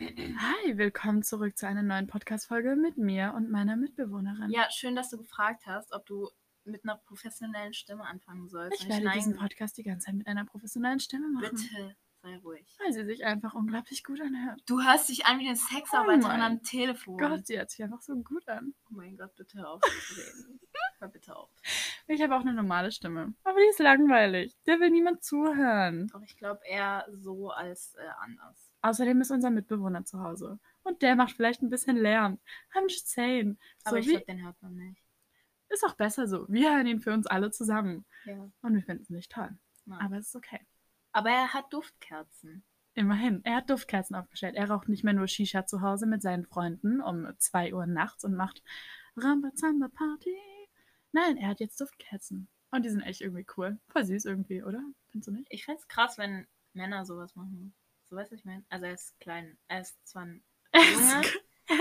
Hi, willkommen zurück zu einer neuen Podcast-Folge mit mir und meiner Mitbewohnerin. Ja, schön, dass du gefragt hast, ob du mit einer professionellen Stimme anfangen sollst. ich werde diesen nein, Podcast die ganze Zeit mit einer professionellen Stimme machen. Bitte, sei ruhig. Weil sie sich einfach unglaublich gut anhört. Du hörst dich an wie eine Sexarbeiterin Oh mein am Telefon. Gott, sie hört sich einfach so gut an. Oh mein Gott, bitte hör auf zu reden. hör bitte auf. Ich habe auch eine normale Stimme. Aber die ist langweilig. Der will niemand zuhören. Doch ich glaube eher so als äh, anders. Außerdem ist unser Mitbewohner zu Hause. Und der macht vielleicht ein bisschen Lärm. I'm just saying. So Aber ich glaube, den hört man nicht. ist auch besser so. Wir hören ihn für uns alle zusammen. Ja. Und wir finden es nicht toll. Nein. Aber es ist okay. Aber er hat Duftkerzen. Immerhin. Er hat Duftkerzen aufgestellt. Er raucht nicht mehr nur Shisha zu Hause mit seinen Freunden um 2 Uhr nachts und macht Rambazamba Party. Nein, er hat jetzt Duftkerzen. Und die sind echt irgendwie cool. Voll süß irgendwie, oder? Findest du nicht? Ich find's krass, wenn Männer sowas machen. So weißt du, was ich meine? Also er ist klein. Er ist zwar ein Junge.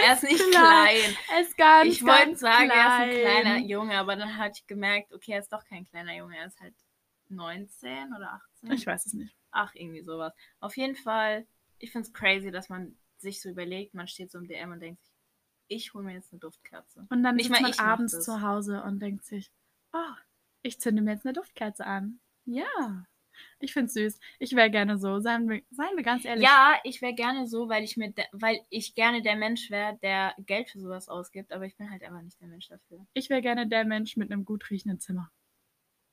Er ist nicht klein. Er ist ganz, Ich wollte sagen, er ist ein klein. kleiner Junge, aber dann hatte ich gemerkt, okay, er ist doch kein kleiner Junge, er ist halt 19 oder 18. Ich weiß es nicht. Ach, irgendwie sowas. Auf jeden Fall, ich finde es crazy, dass man sich so überlegt, man steht so im DM und denkt sich, ich hole mir jetzt eine Duftkerze. Und dann Nicht mal man abends zu Hause und denkt sich, oh, ich zünde mir jetzt eine Duftkerze an. Ja. Ich find's süß. Ich wäre gerne so. Seien wir, seien wir ganz ehrlich. Ja, ich wäre gerne so, weil ich mir, weil ich gerne der Mensch wäre, der Geld für sowas ausgibt, aber ich bin halt einfach nicht der Mensch dafür. Ich wäre gerne der Mensch mit einem gut riechenden Zimmer.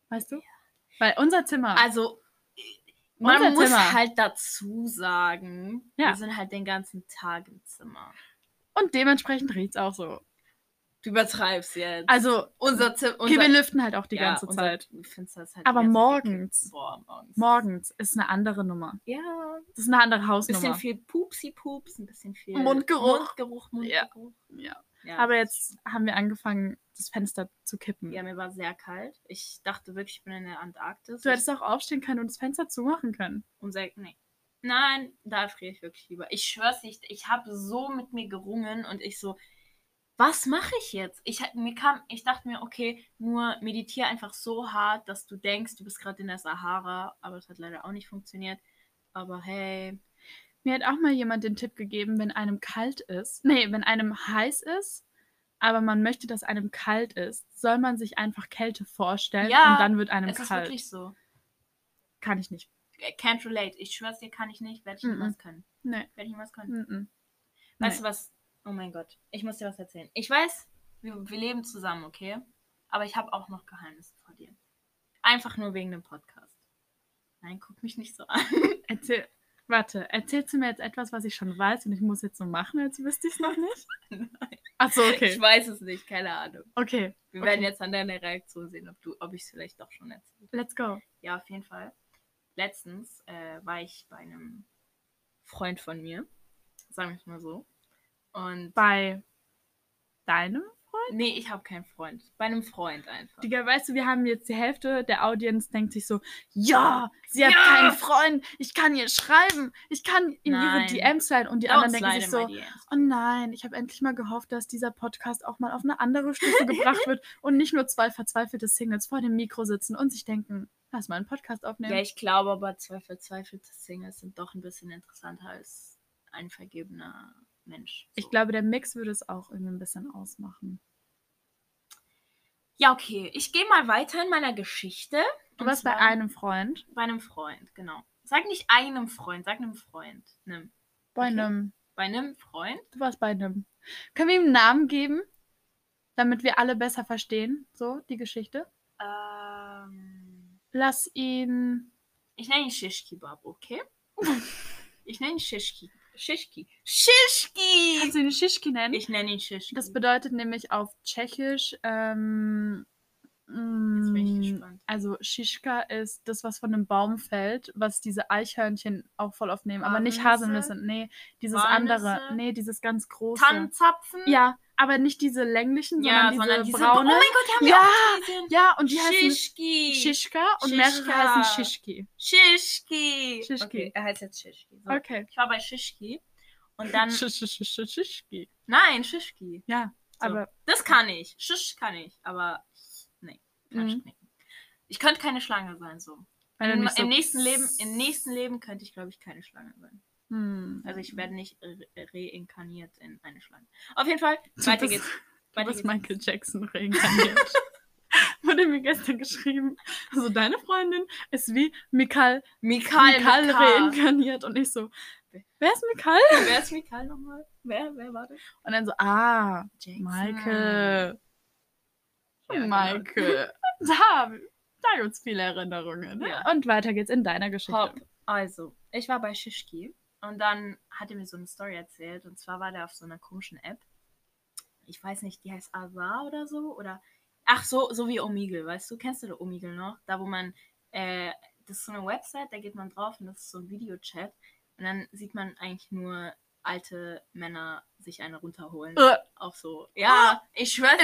Weißt du? Weil unser Zimmer. Also, man Unser muss Zimmer. halt dazu sagen, Ja. wir sind halt den ganzen Tag im Zimmer. Und dementsprechend riecht's auch so. Du übertreibst jetzt. Also, unser Zimmer. okay, wir lüften halt auch die ja, ganze unser- Zeit. halt Aber morgens. Boah, morgens. Morgens ist eine andere Nummer. Ja. Das ist eine andere Ein Hausnummer. bisschen viel Pupsi-Pups, ein bisschen viel Mundgeruch. Mundgeruch, Ja. Mundgeruch. Ja. Ja. Aber jetzt haben wir angefangen, das Fenster zu kippen. Ja, mir war sehr kalt. Ich dachte wirklich, ich bin in der Antarktis. Du hättest auch aufstehen können und das Fenster zumachen können. und sag, nee. Nein, da friere ich wirklich lieber. Ich schwör's nicht, ich habe so mit mir gerungen und ich so, was mache ich jetzt? Ich, mir kam, ich dachte mir, okay, nur meditiere einfach so hart, dass du denkst, du bist gerade in der Sahara, aber das hat leider auch nicht funktioniert. Aber hey, Mir hat auch mal jemand den Tipp gegeben, wenn einem kalt ist, nee, wenn einem heiß ist, aber man möchte, dass einem kalt ist, soll man sich einfach Kälte vorstellen Ja, und dann wird einem es ist kalt. wirklich so. Kann ich nicht. Can't relate. Ich schwör's dir, kann ich nicht, werde ich niemals können. Nee. Werde ich niemals können. Mhm. Weißt Nee. du was? Oh mein Gott, ich muss dir was erzählen. Ich weiß, wir, wir leben zusammen, okay? Aber ich habe auch noch Geheimnisse vor dir. Einfach nur wegen dem Podcast. Nein, guck mich nicht so an. Erzähl, warte, erzählst du mir jetzt etwas, was ich schon weiß und ich muss jetzt so machen, als wüsste ich es noch nicht? Nein. Ach so, okay. Ich weiß es nicht, keine Ahnung. Okay, Wir Okay. werden jetzt an deiner Reaktion sehen, ob du, ob ich es vielleicht doch schon erzähle. let's go. Ja, auf jeden Fall. Letztens äh, war ich bei einem Freund von mir, sagen wir es mal so. Und Bei deinem? nee, ich habe keinen Freund. Bei einem Freund einfach. Digga, weißt du, wir haben jetzt die Hälfte der Audience denkt sich so, ja, sie hat Ja! keinen Freund, ich kann ihr schreiben, ich kann in Nein. ihre DMs sliden und die Don't anderen denken sich so, oh nein, ich habe endlich mal gehofft, dass dieser Podcast auch mal auf eine andere Stufe gebracht wird und nicht nur zwei verzweifelte Singles vor dem Mikro sitzen und sich denken, lass mal einen Podcast aufnehmen. Ja, ich glaube aber, zwei verzweifelte Singles sind doch ein bisschen interessanter als ein vergebener Mensch. Ich So. glaube, der Mix würde es auch irgendwie ein bisschen ausmachen. Ja, okay. Ich gehe mal weiter in meiner Geschichte. Du warst bei einem Freund, Bei einem Freund, genau. Sag nicht einem Freund, sag einem Freund. Nem. bei Okay. einem, Bei einem Freund? du warst bei einem. Können wir ihm einen Namen geben, damit wir alle besser verstehen, so die Geschichte? Ähm, Lass ihn. ich nenne ihn Shishki Bab, okay? Ich nenne ihn Shishki. Shishki. Shishki! Kannst du ihn Schischki nennen? Ich nenne ihn Shishki. Das bedeutet nämlich auf Tschechisch, ähm, Jetzt bin ich mm, gespannt. also Schischka ist das, was von einem Baum fällt, was diese Eichhörnchen auch voll aufnehmen, aber nicht Haselnüsse? Nee, dieses Walnüsse? andere, nee, dieses ganz große. Tannenzapfen? Ja, aber nicht diese länglichen, ja, sondern sondern diese diese braune. Oh mein Gott, die haben Ja, wir auch ja, und die heißen Shishki. Schischka und mehrere Schischka. heißen Schischki. Shishki. Shishki. Okay, er heißt jetzt Shishki. So. Okay. Ich war bei Shishki und dann. Schischki. Nein, Shishki. Ja, So. aber Das kann ich. Shish kann ich, aber nee, kann ich Mhm. knicken. Ich könnte keine Schlange sein, so. Im, so Im nächsten Leben, im nächsten Leben könnte ich, glaube ich, keine Schlange sein. Hm. Also ich werde nicht re reinkarniert in eine Schlange. Auf jeden Fall, weiter geht's. Du bist geht's. Michael Jackson reinkarniert. Wurde mir gestern geschrieben. Also deine Freundin ist wie Mikal, Mikal, Mikal reinkarniert. Und ich so, wer ist Mikal? Wer ist Mikal nochmal? Wer, wer war das? Und dann so, ah, Jackson. Michael. Ja, genau. Michael. Da, da gibt es viele Erinnerungen. Ne? Ja. Und weiter geht's in deiner Geschichte. Hopp. Also, ich war bei Shishki und dann hat er mir so eine Story erzählt. Und zwar war der auf so einer komischen App. Ich weiß nicht, die heißt Azar oder so. Oder. Ach, so, so wie Omegle, weißt du? Kennst du der Omegle noch? Da, wo man. Äh, das ist so eine Website, da geht man drauf und das ist so ein Videochat. Und dann sieht man eigentlich nur alte Männer sich eine runterholen. Äh, Auch so. Ja, ich schwöre?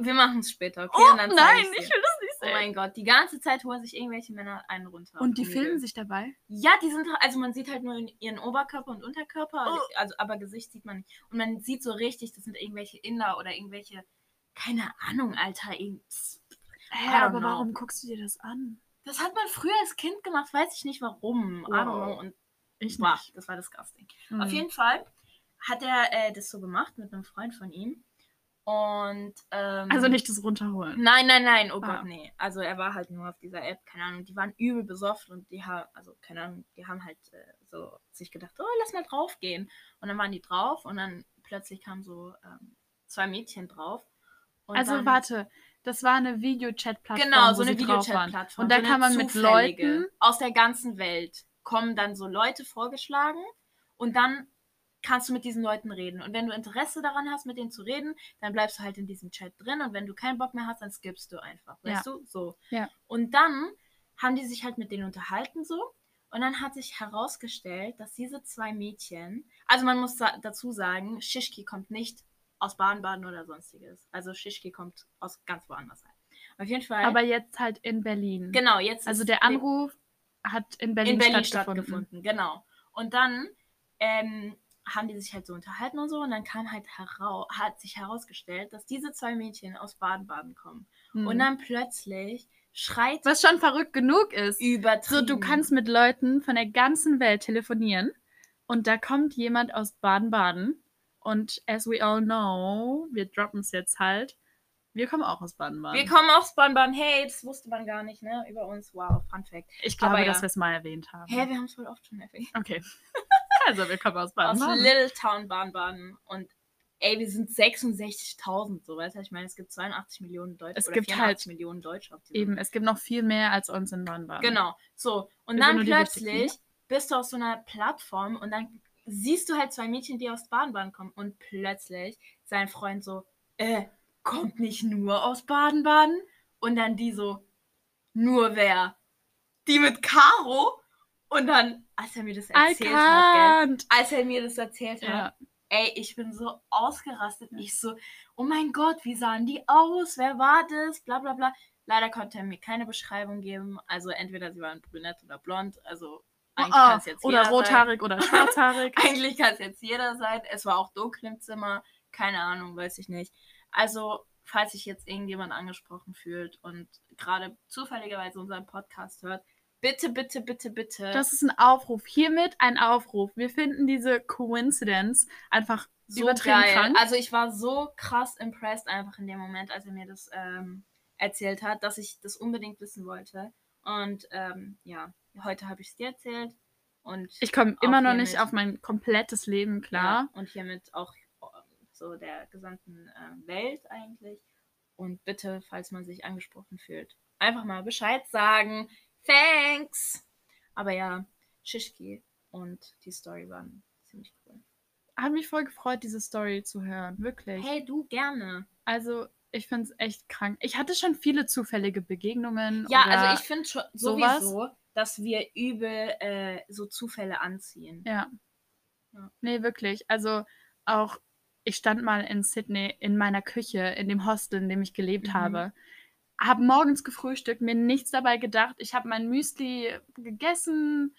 Wir machen es später, okay? oh nein, ich will das nicht Oh mein Gott, die ganze Zeit holen sich irgendwelche Männer einen runter. Und die filmen sich dabei? Ja, die sind, also man sieht halt nur ihren Oberkörper und Unterkörper, Oh. also aber Gesicht sieht man nicht. Und man sieht so richtig, das sind irgendwelche Inder oder irgendwelche, keine Ahnung, Alter. Hä, aber know. warum guckst du dir das an? Das hat man früher als Kind gemacht, weiß ich nicht warum. I don't Wow. know. Und Ich wow, nicht. das war disgusting. Hm. Auf jeden Fall hat er äh, das so gemacht mit einem Freund von ihm. Und ähm, Also nicht das runterholen. Nein, nein, nein, oh Ah. Gott, nee. Also er war halt nur auf dieser App, keine Ahnung, die waren übel besoffen und die haben, also keine Ahnung, die haben halt äh, so sich gedacht, oh, lass mal drauf gehen. Und dann waren die drauf und dann plötzlich kamen so ähm, zwei Mädchen drauf. Also dann, warte, das war eine Videochat-Plattform. Genau, so eine. Videochat-Plattform. Und da so kann man mit. Leuten. aus der ganzen Welt kommen dann so Leute vorgeschlagen und dann kannst du mit diesen Leuten reden. Und wenn du Interesse daran hast, mit denen zu reden, dann bleibst du halt in diesem Chat drin. Und wenn du keinen Bock mehr hast, dann skippst du einfach. Weißt du? So. Ja. Und dann haben die sich halt mit denen unterhalten so. Und dann hat sich herausgestellt, dass diese zwei Mädchen, also man muss dazu sagen, Shishki kommt nicht aus Baden-Baden oder sonstiges. Also Shishki kommt aus ganz woanders her. Auf jeden Fall. Aber jetzt halt in Berlin. genau, jetzt Also der Anruf hat in Berlin, in Berlin stattgefunden. stattgefunden. Genau. Und dann ähm, haben die sich halt so unterhalten und so und dann kam halt herau hat sich herausgestellt, dass diese zwei Mädchen aus Baden-Baden kommen. Hm. Und dann plötzlich schreit Was schon verrückt genug ist. übertrieben. So, du kannst mit Leuten von der ganzen Welt telefonieren und da kommt jemand aus Baden-Baden und as we all know, wir droppen es jetzt halt, wir kommen auch aus Baden-Baden. Wir kommen aus Baden-Baden. Hey, das wusste man gar nicht, ne? Über uns. Wow, Fun Fact. Ich glaube, ja. dass wir es mal erwähnt haben. Hä, wir haben es voll oft schon erwähnt. Okay. also, wir kommen aus Aus Baden-Baden. Little Town Baden-Baden. Und ey, wir sind 66.000, so weißt du? Ich meine, es gibt 82 Millionen Deutsche. Es oder gibt 84 halt Millionen Deutsche auf Eben, es gibt noch viel mehr als uns in Baden-Baden. Genau. So. Und Wir dann plötzlich bist du auf so einer Plattform und dann siehst du halt zwei Mädchen, die aus Baden-Baden kommen. Und plötzlich sein Freund so, äh, kommt nicht nur aus Baden-Baden? Und dann die so, nur wer? Die mit Caro? Und dann, als er mir das erzählt hat, gell? Als er mir das erzählt hat, Ja. ey, ich bin so ausgerastet. Ich so, oh mein Gott, wie sahen die aus? Wer war das? Bla bla bla. Leider konnte er mir keine Beschreibung geben. Also entweder sie waren brünett oder blond. Also eigentlich Ah, kann es jetzt oder jeder sein. rothaarig oder schwarzhaarig. Eigentlich kann es jetzt jeder sein. Es war auch dunkel im Zimmer. Keine Ahnung, weiß ich nicht. Also, falls sich jetzt irgendjemand angesprochen fühlt und gerade zufälligerweise unseren Podcast hört, bitte, bitte, bitte, bitte. Das ist ein Aufruf. Hiermit ein Aufruf. Wir finden diese Coincidence einfach so übertrieben geil. krank. Also ich war so krass impressed einfach in dem Moment, als er mir das ähm, erzählt hat, dass ich das unbedingt wissen wollte. Und ähm, ja, heute habe ich es dir erzählt. Und Ich komme immer noch nicht auf mein komplettes Leben klar. Ja, und hiermit auch ähm, so der gesamten äh, Welt eigentlich. Und bitte, falls man sich angesprochen fühlt, einfach mal Bescheid sagen. Thanks! Aber ja, Shishki und die Story waren ziemlich cool. Hat mich voll gefreut, diese Story zu hören. Wirklich. Hey, du gerne. Also, ich finde es echt krank. Ich hatte schon viele zufällige Begegnungen. Ja, also ich finde schon sowas. sowieso, dass wir übel äh, so Zufälle anziehen. Ja. Ja. Nee, wirklich. Also, auch, ich stand mal in Sydney in meiner Küche, in dem Hostel, in dem ich gelebt Mhm. habe. Habe morgens gefrühstückt, mir nichts dabei gedacht. Ich habe mein Müsli gegessen,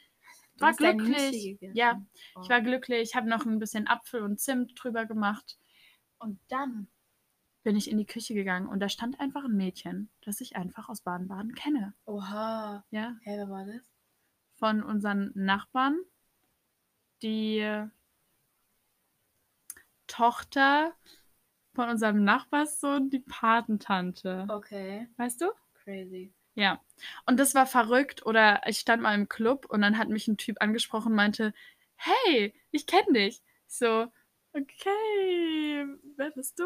Du war glücklich. Gegessen. Ja, Oh. Ich war glücklich, habe noch ein bisschen Apfel und Zimt drüber gemacht. Und dann bin ich in die Küche gegangen und da stand einfach ein Mädchen, das ich einfach aus Baden-Baden kenne. Oha. Ja, Hä, wer war das? von unseren Nachbarn. die Tochter von unserem Nachbarssohn, die Patentante. Okay, Weißt du? crazy. Ja. Und das war verrückt. Oder ich stand mal im Club und dann hat mich ein Typ angesprochen und meinte, hey, ich kenne dich. Ich so, okay, wer bist du?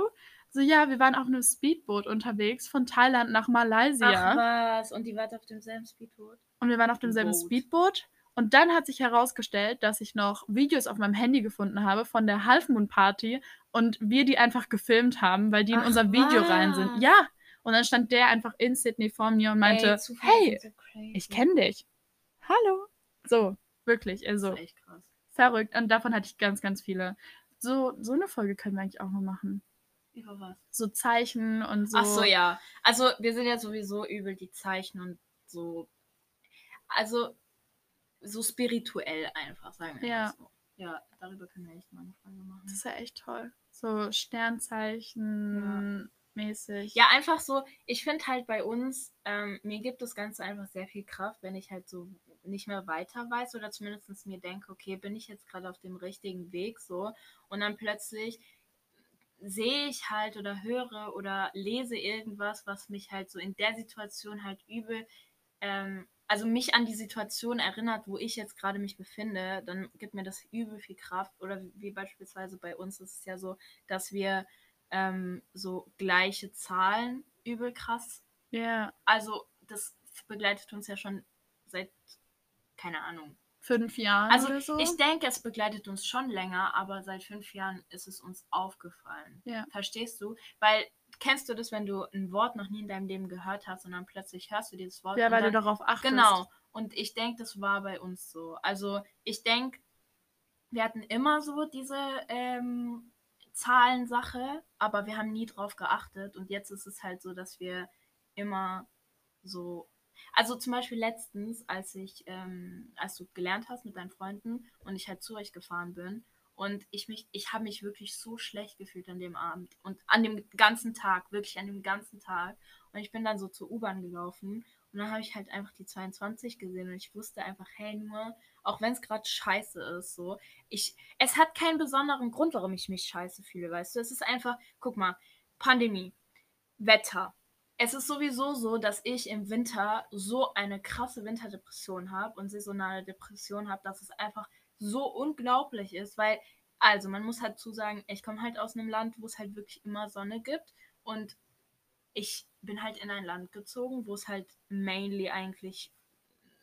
So, ja, wir waren auf einem Speedboot unterwegs von Thailand nach Malaysia. Ach was, und die wart auf demselben Speedboot? Und wir waren auf demselben Boot. Speedboot. Und dann hat sich herausgestellt, dass ich noch Videos auf meinem Handy gefunden habe von der Half Moon Party und wir die einfach gefilmt haben, weil die in Ach, unser Video rein was? sind. Ja. Und dann stand der einfach in Sydney vor mir und meinte, Ey, hey, so ich kenne dich. Hallo. So, wirklich, Das also ist echt krass. verrückt. Und davon hatte ich ganz, ganz viele. So, so eine Folge können wir eigentlich auch noch machen. Über was? So Zeichen und so. Ach so, ja. Also, wir sind ja sowieso übel die Zeichen und so. Also, so spirituell einfach, sagen wir Ja. mal so. Ja, darüber können wir echt mal eine Folge machen. Das ist ja echt toll. So Sternzeichen mäßig. Ja, einfach so, ich finde halt bei uns, ähm, mir gibt das Ganze einfach sehr viel Kraft, wenn ich halt so nicht mehr weiter weiß oder zumindest mir denke, okay, bin ich jetzt gerade auf dem richtigen Weg so und dann plötzlich sehe ich halt oder höre oder lese irgendwas, was mich halt so in der Situation halt übel, ähm, also mich an die Situation erinnert, wo ich jetzt gerade mich befinde, dann gibt mir das übel viel Kraft. Oder wie beispielsweise bei uns ist es ja so, dass wir ähm, so gleiche Zahlen übel krass. Ja, Also das begleitet uns ja schon seit, keine Ahnung. fünf Jahren Also so. ich denke, es begleitet uns schon länger, aber seit fünf Jahren ist es uns aufgefallen. Ja. Verstehst du? Weil kennst du das, wenn du ein Wort noch nie in deinem Leben gehört hast und dann plötzlich hörst du dieses Wort? ja, weil dann, du darauf achtest. Genau. Und ich denke, das war bei uns so. Also ich denke, wir hatten immer so diese ähm, Zahlensache, aber wir haben nie drauf geachtet. Und jetzt ist es halt so, dass wir immer so. Also zum Beispiel letztens, als ich, ähm, als du gelernt hast mit deinen Freunden und ich halt zu euch gefahren bin und ich ich habe mich wirklich so schlecht gefühlt an dem Abend und an dem ganzen Tag, wirklich an dem ganzen Tag. Und ich bin dann so zur U-Bahn gelaufen und dann habe ich halt einfach die 22 gesehen und ich wusste einfach, hey, nur, auch wenn es gerade scheiße ist, so, ich, es hat keinen besonderen Grund, warum ich mich scheiße fühle, weißt du? Es ist einfach, guck mal, Pandemie, Wetter. Es ist sowieso so, dass ich im Winter so eine krasse Winterdepression habe und saisonale Depression habe, dass es einfach so unglaublich ist, weil, also man muss halt zu sagen, ich komme halt aus einem Land, wo es halt wirklich immer Sonne gibt und ich bin halt in ein Land gezogen, wo es halt mainly eigentlich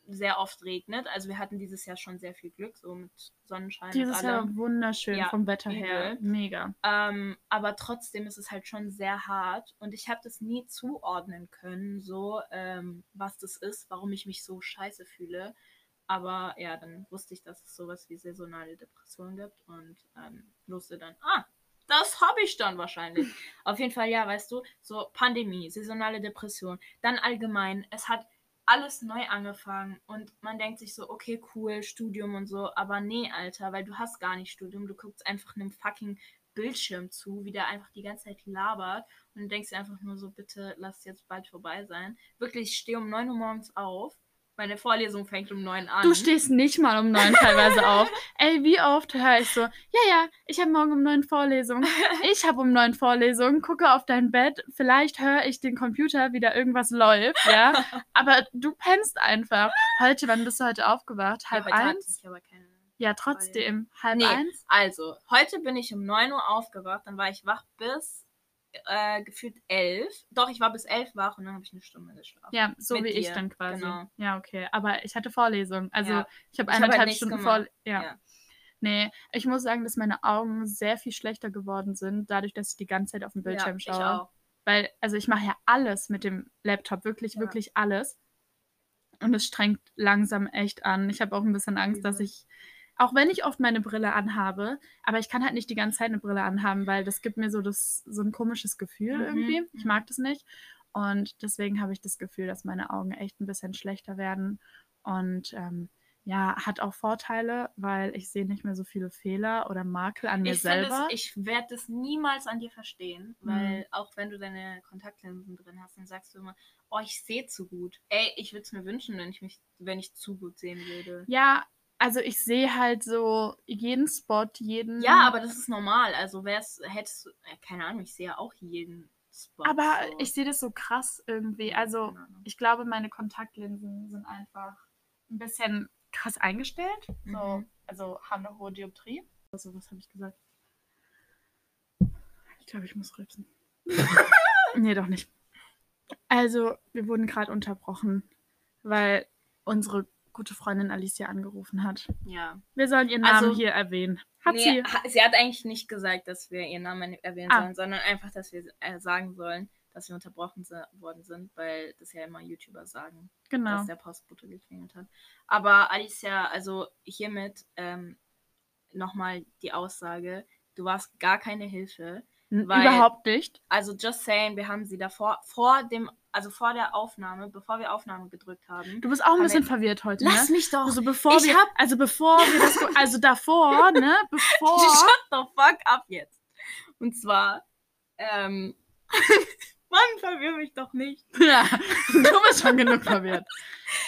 sehr oft regnet. Also wir hatten dieses Jahr schon sehr viel Glück, so mit Sonnenschein Dieses Jahr wunderschön Ja, vom Wetter her. Mega. Ähm, aber trotzdem ist es halt schon sehr hart und ich habe das nie zuordnen können, so ähm, was das ist, warum ich mich so scheiße fühle. Aber ja, dann wusste ich, dass es sowas wie saisonale Depression gibt und ähm, wusste dann, ah, das habe ich dann wahrscheinlich. Auf jeden Fall, ja, weißt du, so Pandemie, saisonale Depression, dann allgemein, es hat alles neu angefangen und man denkt sich so, okay, cool, Studium und so, aber nee, Alter, weil du hast gar nicht Studium, du guckst einfach einem fucking Bildschirm zu, wie der einfach die ganze Zeit labert und denkst dir einfach nur so, bitte lass jetzt bald vorbei sein. Wirklich, ich stehe um 9 Uhr morgens auf, meine Vorlesung fängt um 9 an. Du stehst nicht mal um neun teilweise auf. Ey, wie oft höre ich so, ja, ja, ich habe morgen um neun Vorlesungen. Ich habe um neun Vorlesungen, gucke auf dein Bett, vielleicht höre ich den Computer, wie da irgendwas läuft, ja. Aber du pennst einfach. Heute, wann bist du heute aufgewacht? Halb ja, heute eins? Ja, trotzdem. Halb Nee. eins? Also, heute bin ich um 9 Uhr aufgewacht, dann war ich wach bis äh, gefühlt 11. Doch, ich war bis 11 wach und dann habe ich eine Stunde geschlafen. Ja, so Mit wie ich dir, dann quasi. genau. Ja, okay. Aber ich hatte Vorlesung. Also Ja. ich habe Ich hab halt eineinhalb nichts Stunden. Vorlesung. Ja. Ja. Nee, ich muss sagen, dass meine Augen sehr viel schlechter geworden sind, dadurch, dass ich die ganze Zeit auf den Bildschirm ja, schaue. Ich auch. Weil, also ich mache ja alles mit dem Laptop, wirklich, Ja. wirklich alles. Und es strengt langsam echt an. Ich habe auch ein bisschen Angst, dass ich, auch wenn ich oft meine Brille anhabe, aber ich kann halt nicht die ganze Zeit eine Brille anhaben, weil das gibt mir so das, so ein komisches Gefühl Mhm, irgendwie. Ich mhm. mag das nicht. Und deswegen habe ich das Gefühl, dass meine Augen echt ein bisschen schlechter werden. Und ähm, ja, hat auch Vorteile, weil ich sehe nicht mehr so viele Fehler oder Makel an mir Ich, selber. es, ich werde das niemals an dir verstehen, weil auch wenn du deine Kontaktlinsen drin hast, dann sagst du immer, oh, ich sehe zu gut. Ey, ich würde es mir wünschen, wenn ich mich, wenn ich zu gut sehen würde. Ja, also ich sehe halt so jeden Spot, jeden. Ja, aber das ist normal. Also wär's, hättest du, äh, keine Ahnung, ich sehe auch jeden Spot. Aber so. ich sehe das so krass irgendwie. Also ich glaube, meine Kontaktlinsen sind einfach ein bisschen krass eingestellt. So, Mhm. also haben eine hohe Dioptrie. Also was habe ich gesagt? Ich glaube, ich muss rülpsen. nee, doch nicht. Also, wir wurden gerade unterbrochen, weil unsere gute Freundin Alicia angerufen hat. Ja. Wir sollen ihren Namen Also- hier erwähnen. Hat nee, sie? ha- sie hat eigentlich nicht gesagt, dass wir ihren Namen erwähnen Ah. sollen, sondern einfach, dass wir äh, sagen sollen, dass wir unterbrochen worden sind, weil das ja immer YouTuber sagen, Genau. dass der Postbote geklingelt hat. Aber Alicia, also hiermit ähm, nochmal die Aussage, du warst gar keine Hilfe. Weil- Überhaupt nicht. Also just saying, wir haben sie davor, vor dem, also vor der Aufnahme, bevor wir Aufnahme gedrückt haben. Du bist auch ein bisschen wir- verwirrt heute, Lass ne? mich doch! Also bevor Ich wir, hab- also bevor wir das, also davor, ne? Bevor. Shut the fuck up jetzt. Und zwar, ähm, Mann, verwirr mich doch nicht. ja, du bist schon genug verwirrt.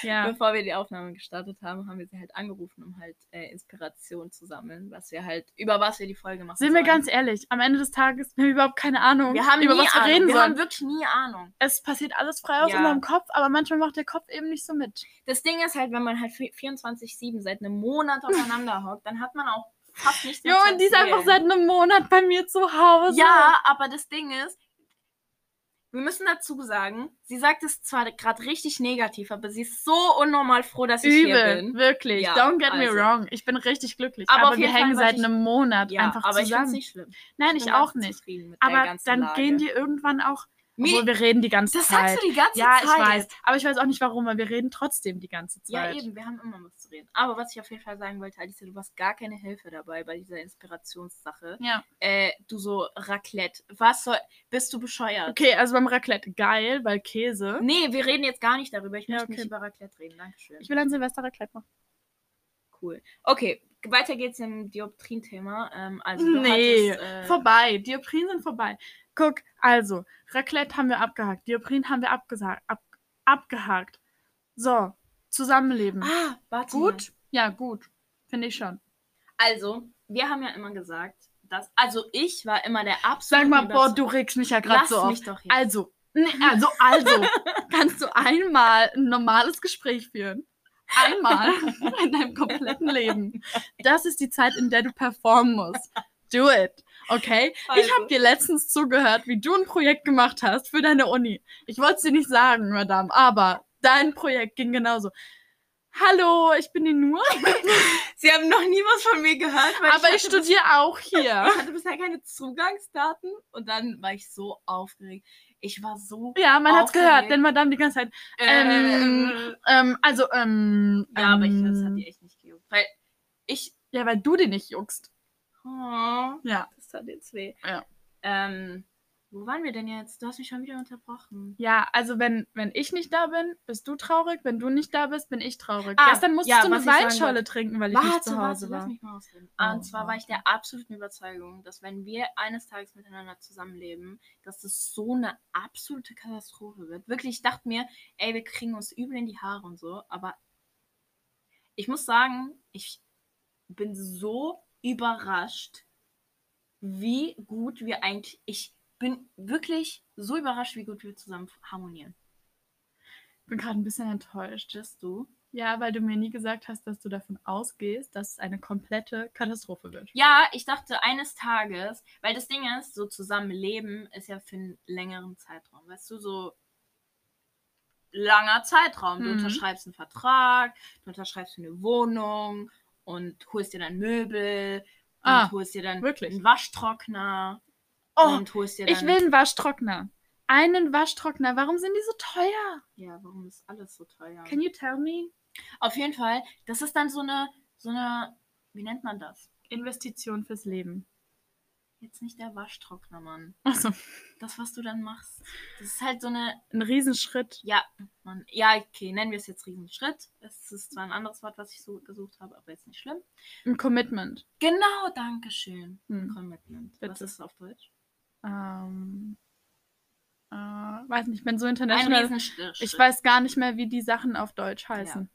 Ja. Bevor wir die Aufnahme gestartet haben, haben wir sie halt angerufen, um halt äh, Inspiration zu sammeln, was wir halt, über was wir die Folge machen Sind wir ganz ehrlich, am Ende des Tages haben wir überhaupt keine Ahnung, wir haben über was wir Ahnung. reden wir sollen. haben wirklich nie Ahnung. Es passiert alles frei aus Ja. unserem Kopf, aber manchmal macht der Kopf eben nicht so mit. Das Ding ist halt, wenn man halt 24-7 seit einem Monat aufeinander hockt, dann hat man auch fast nichts mehr Jo, und die ist einfach seit einem Monat bei mir zu Hause. Ja, aber das Ding ist, wir müssen dazu sagen, sie sagt es zwar gerade richtig negativ, aber sie ist so unnormal froh, dass ich hier Übel, bin. wirklich. Ja, Don't get me also. wrong. Ich bin richtig glücklich. Aber Aber, wir Fall hängen seit ich- einem Monat Ja, einfach aber ich finde es zusammen. nicht schlimm. Nein, Ich ich auch nicht. Aber dann Lage. gehen die irgendwann auch. Mir- Obwohl wir reden die ganze das Zeit. sagst du die ganze ja, Zeit. ich weiß. Aber ich weiß auch nicht warum, weil wir reden trotzdem die ganze Ja, Zeit. eben, wir haben immer was zu reden. Aber was ich auf jeden Fall sagen wollte, Alicia, du warst gar keine Hilfe dabei bei dieser Inspirationssache. Ja. Äh, du so Raclette. Was soll. Bist du bescheuert? Okay, also beim Raclette geil, weil Käse. Nee, wir reden jetzt gar nicht darüber. Ich Ja, möchte okay. nicht über Raclette reden. Dankeschön. Ich will ein Silvester Raclette machen. Cool. Okay, weiter geht's im Dioptrien-Thema. Ähm, also Nee, hattest, äh, vorbei. Dioptrien sind vorbei. Guck, also, Raclette haben wir abgehakt. Dioptrien haben wir abgesagt, ab, abgehakt. So, Zusammenleben. Ah, warte. gut? Ja, gut. Finde ich schon. Mal. Also, wir haben ja immer gesagt, dass. Also, ich war immer der absolute. Sag mal, boah, du regst mich ja gerade so auf. mich doch jetzt. Also, nee, also, also, kannst du einmal ein normales Gespräch führen? Einmal in deinem kompletten Leben. Das ist die Zeit, in der du performen musst. Do it. Okay? Ich Also. habe dir letztens zugehört, wie du ein Projekt gemacht hast für deine Uni. Ich wollte es dir nicht sagen, Madame, aber dein Projekt ging genauso. Hallo, ich bin die Nur, Sie haben noch nie was von mir gehört, weil aber ich bis- studiere auch hier. Ich hatte bisher keine Zugangsdaten und dann war ich so aufgeregt. Ich war so. Ja, man hat's Aufgeregt. gehört, denn Madame die ganze Zeit. Ähm, äh, ähm, also, ähm. ja, aber ich, das hat ähm, die echt nicht gejuckt. Weil ich. Ja, weil du die nicht juckst. Oh, Ja. Das tat jetzt weh. Ja. Ähm, wo waren wir denn jetzt? Du hast mich schon wieder unterbrochen. Ja, also wenn, wenn ich nicht da bin, bist du traurig. Wenn du nicht da bist, bin ich traurig. Ah, Gestern musstest ja, du eine wollte. trinken, weil ich nicht zu Hause lass war. mich mal ausreden. Oh, und zwar war ich der absoluten Überzeugung, dass wenn wir eines Tages miteinander zusammenleben, dass das so eine absolute Katastrophe wird. Wirklich, ich dachte mir, ey, wir kriegen uns übel in die Haare und so, aber ich muss sagen, ich bin so überrascht, wie gut wir eigentlich, ich bin wirklich so überrascht, wie gut wir zusammen harmonieren. Ich bin gerade ein bisschen enttäuscht. Just du? Ja, weil du mir nie gesagt hast, dass du davon ausgehst, dass es eine komplette Katastrophe wird. Ja, ich dachte eines Tages, weil das Ding ist, so zusammen leben ist ja für einen längeren Zeitraum. Weißt du, so langer Zeitraum. Du Mhm. unterschreibst einen Vertrag, du unterschreibst eine Wohnung und holst dir dann Möbel Ah, und holst dir dann wirklich? einen Waschtrockner Oh, und holst dir dann. ich will einen Waschtrockner. Einen Waschtrockner. Warum sind die so teuer? Ja, warum ist alles so teuer? Can you tell me? Auf jeden Fall, das ist dann so eine, so eine, wie nennt man das? Investition fürs Leben. Jetzt nicht der Waschtrockner, Mann. Also, Das, was du dann machst. Das ist halt so eine, ein Riesenschritt. Ja, man, ja, okay, nennen wir es jetzt Riesenschritt. Es ist zwar ein anderes Wort, was ich so gesucht habe, aber jetzt nicht schlimm. Ein Commitment. Genau, danke schön. Hm. Commitment. Bitte. Was ist es auf Deutsch? Ähm, äh, weiß nicht, ich bin so Ein international. Riesenschritt. Ich weiß gar nicht mehr, wie die Sachen auf Deutsch heißen.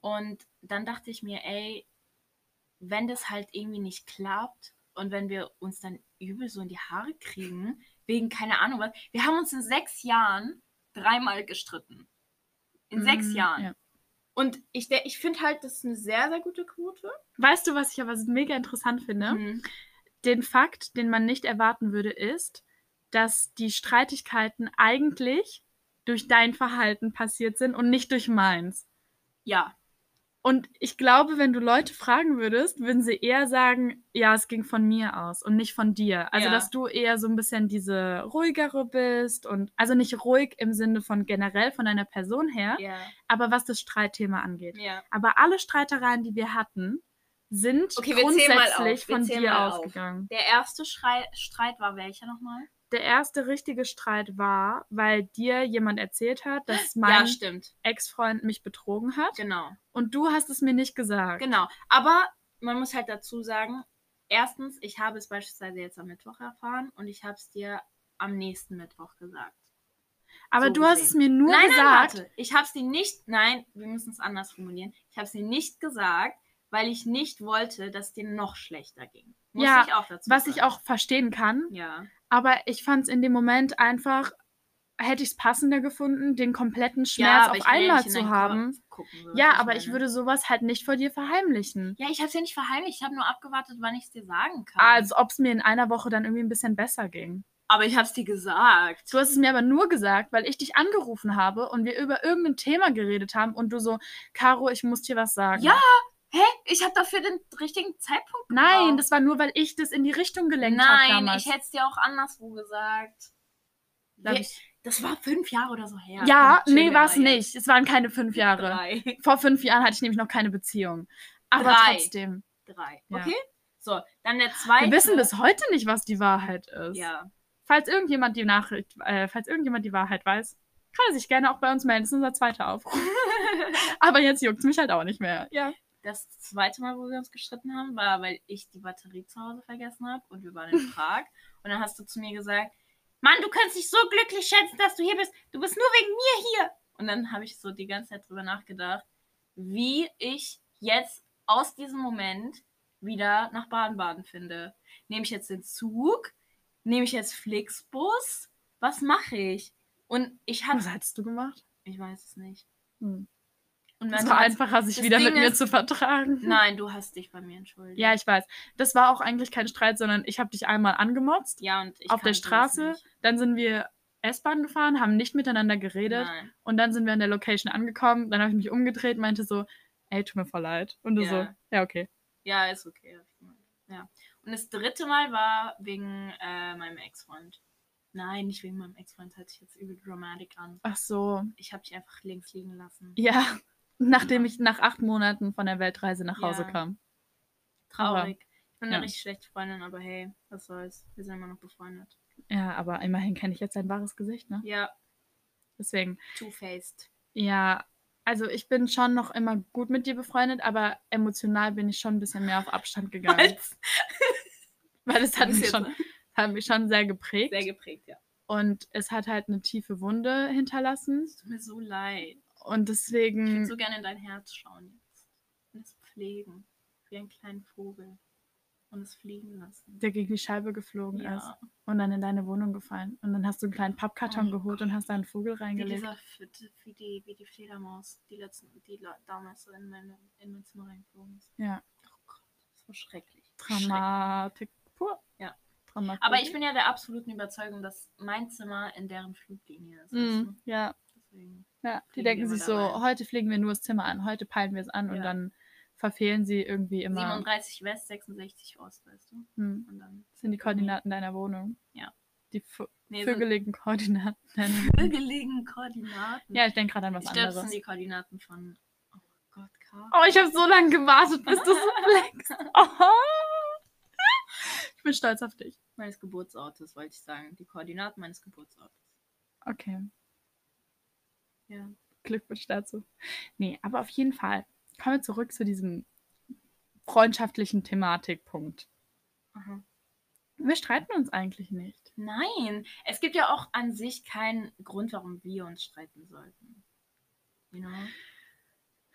Und dann dachte ich mir, ey, wenn das halt irgendwie nicht klappt und wenn wir uns dann übel so in die Haare kriegen, wegen keine Ahnung was. Wir haben uns in sechs Jahren dreimal gestritten. In sechs Mm, Jahren. ja. Und ich, ich finde halt, das ist eine sehr, sehr gute Quote. Weißt du, was ich aber mega interessant finde? Mhm. Den Fakt, den man nicht erwarten würde, ist, dass die Streitigkeiten eigentlich durch dein Verhalten passiert sind und nicht durch meins. Ja. Und ich glaube, wenn du Leute fragen würdest, würden sie eher sagen, ja, es ging von mir aus und nicht von dir. Also, Ja. dass du eher so ein bisschen diese ruhigere bist und also nicht ruhig im Sinne von generell von deiner Person her, Ja. aber was das Streitthema angeht. Ja. Aber alle Streitereien, die wir hatten, sind Okay, grundsätzlich von dir ausgegangen. Der erste Schrei Streit war welcher nochmal? Der erste richtige Streit war, weil dir jemand erzählt hat, dass Ja, mein stimmt. Ex-Freund mich betrogen hat Genau. und du hast es mir nicht gesagt. Genau. Aber man muss halt dazu sagen, erstens, ich habe es beispielsweise jetzt am Mittwoch erfahren und ich habe es dir am nächsten Mittwoch gesagt. Aber So du hast gesehen. es mir nur nein, gesagt. nein, warte. Ich habe es dir nicht, nein, wir müssen es anders formulieren. Ich habe es dir nicht gesagt, weil ich nicht wollte, dass es dir noch schlechter ging. Muss Ja, ich auch dazu was sagen. ich auch verstehen kann. Ja. Aber ich fand es in dem Moment einfach, hätte ich es passender gefunden, den kompletten ja, Schmerz aber auf ich ja einmal zu haben. So, Ja, aber ich meine. würde sowas halt nicht vor dir verheimlichen. Ja, ich habe es ja nicht verheimlicht. Ich habe nur abgewartet, wann ich es dir sagen kann. Als ob es mir in einer Woche dann irgendwie ein bisschen besser ging. aber ich habe es dir gesagt. Du hast es mir aber nur gesagt, weil ich dich angerufen habe und wir über irgendein Thema geredet haben und du so, Caro, ich muss dir was sagen. Ja, Hä? Ich habe dafür den richtigen Zeitpunkt Nein, gebraucht. das war nur, weil ich das in die Richtung gelenkt habe Nein, damals. ich hätte es dir auch anderswo gesagt. Wir- ich- Das war fünf Jahre oder so her. ja, Komm, nee, war es nicht. Es waren keine fünf Jahre. Drei. Vor fünf Jahren hatte ich nämlich noch keine Beziehung. Aber Drei. trotzdem. Drei. Ja. Okay? So, dann der zweite. Wir wissen bis heute nicht, was die Wahrheit ist. Ja. Falls irgendjemand die Nachricht, äh, falls irgendjemand die Wahrheit weiß, kann er sich gerne auch bei uns melden. Das ist unser zweiter Aufruf. Aber jetzt juckt es mich halt auch nicht mehr. Ja. Das zweite Mal, wo wir uns gestritten haben, war, weil ich die Batterie zu Hause vergessen habe und wir waren in Prag. und dann hast du zu mir gesagt, Mann, du kannst dich so glücklich schätzen, dass du hier bist. Du bist nur wegen mir hier. Und dann habe ich so die ganze Zeit drüber nachgedacht, wie ich jetzt aus diesem Moment wieder nach Baden-Baden finde. Nehme ich jetzt den Zug? Nehme ich jetzt Flixbus? Was mache ich? Und ich hatte, Was hättest du gemacht? ich weiß es nicht. Hm. Und Es war einfacher, sich wieder mit Ding mir ist- zu vertragen. Nein, du hast dich bei mir entschuldigt. Ja, ich weiß. Das war auch eigentlich kein Streit, sondern ich habe dich einmal angemotzt Ja, und ich auf der Straße. Dann sind wir S-Bahn gefahren, haben nicht miteinander geredet. Nein. Und dann sind wir an der Location angekommen. Dann habe ich mich umgedreht, meinte so, ey, tut mir voll leid. Und du Ja. so, ja, okay. Ja, ist okay. ich. Ja. Und das dritte Mal war wegen äh, meinem Ex-Freund. Nein, nicht wegen meinem Ex-Freund, hört sich jetzt übel dramatic an. Ach so. Ich habe dich einfach links liegen lassen. Ja, nachdem ich nach acht Monaten von der Weltreise nach Hause Ja. kam. Traurig. Ich bin ja. eine richtig schlechte Freundin, aber hey, was soll's. Wir sind immer noch befreundet. Ja, aber immerhin kenne ich jetzt sein wahres Gesicht, ne? Ja, Deswegen, two-faced. ja, also ich bin schon noch immer gut mit dir befreundet, aber emotional bin ich schon ein bisschen mehr auf Abstand gegangen. Als- Weil es hat mich, schon, hat mich schon sehr geprägt. Sehr geprägt, ja. und es hat halt eine tiefe Wunde hinterlassen. Es tut mir so leid. Und Ich würde deswegen, so gerne in dein Herz schauen jetzt. Und es pflegen. Wie einen kleinen Vogel. Und es fliegen lassen. der gegen die Scheibe geflogen ist Ja. und dann in deine Wohnung gefallen. Und dann hast du einen kleinen Pappkarton Oh geholt und hast da einen Vogel Wie, reingelegt. dieser, F- wie, die, wie die Fledermaus, die letzten, die damals so in, meine, in mein Zimmer reingeflogen ist. Ja, Oh Gott, das war schrecklich. Dramatik pur. Ja. Dramatik. Aber ich bin ja der absoluten Überzeugung, dass mein Zimmer in deren Fluglinie ist. weißt Mm, du? ja, Deswegen. ja, die denken sich so, rein. heute fliegen wir nur das Zimmer an, heute peilen wir es an und Ja. dann verfehlen sie irgendwie immer 37 West, 66 Ost, weißt du? hm, Und dann das sind die Koordinaten deiner Wohnung. Ja. Die Nee, vögeligen Koordinaten vögeligen Koordinaten. Ja, ich denke gerade an was ich glaube, das anderes. sind die Koordinaten von. Oh Gott, K. Oh, ich habe so lange gewartet, bis du so flexst. Oh. Ich bin stolz auf dich. Meines Geburtsortes, wollte ich sagen. Die Koordinaten meines Geburtsortes. Okay, Ja. Glückwunsch dazu. Nee, aber auf jeden Fall. Kommen wir zurück zu diesem freundschaftlichen Thematikpunkt. Aha. Wir streiten uns eigentlich nicht. Nein, es gibt ja auch an sich keinen Grund, warum wir uns streiten sollten. You know?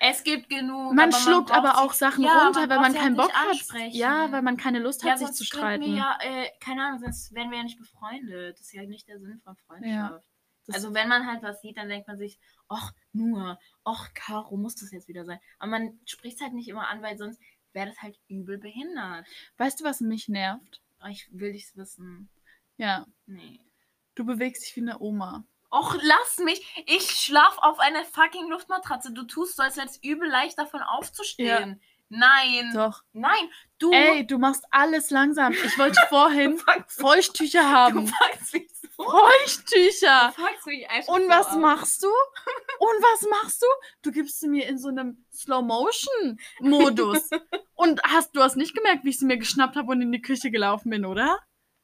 Es gibt genug. Man aber schluckt braucht aber auch Sachen Ja, runter, man weil man keinen halt Bock hat. Ja, weil man keine Lust ja, hat, sich zu streiten. Ja, äh, keine Ahnung, sonst wären wir ja nicht befreundet. Das ist ja nicht der Sinn von Freundschaft. Das- also wenn man halt was sieht, dann denkt man sich, ach nur, ach Caro, muss das jetzt wieder sein. Aber man spricht es halt nicht immer an, weil sonst wäre das halt übel behindert. Weißt du, was mich nervt? Oh, ich will nichts wissen. Ja, Nee. du bewegst dich wie eine Oma. Och, lass mich. Ich schlaf auf einer fucking Luftmatratze. Du tust so, als wäre es übel leicht davon aufzustehen. Nein. Doch. Nein. Du. Ey, du machst alles langsam. Ich wollte vorhin Feuchttücher haben. Du fuckst mich einfach Und so was ab. machst du? Und was machst du? Du gibst sie mir in so einem Slow-Motion-Modus. und hast, du hast nicht gemerkt, wie ich sie mir geschnappt habe und in die Küche gelaufen bin, oder?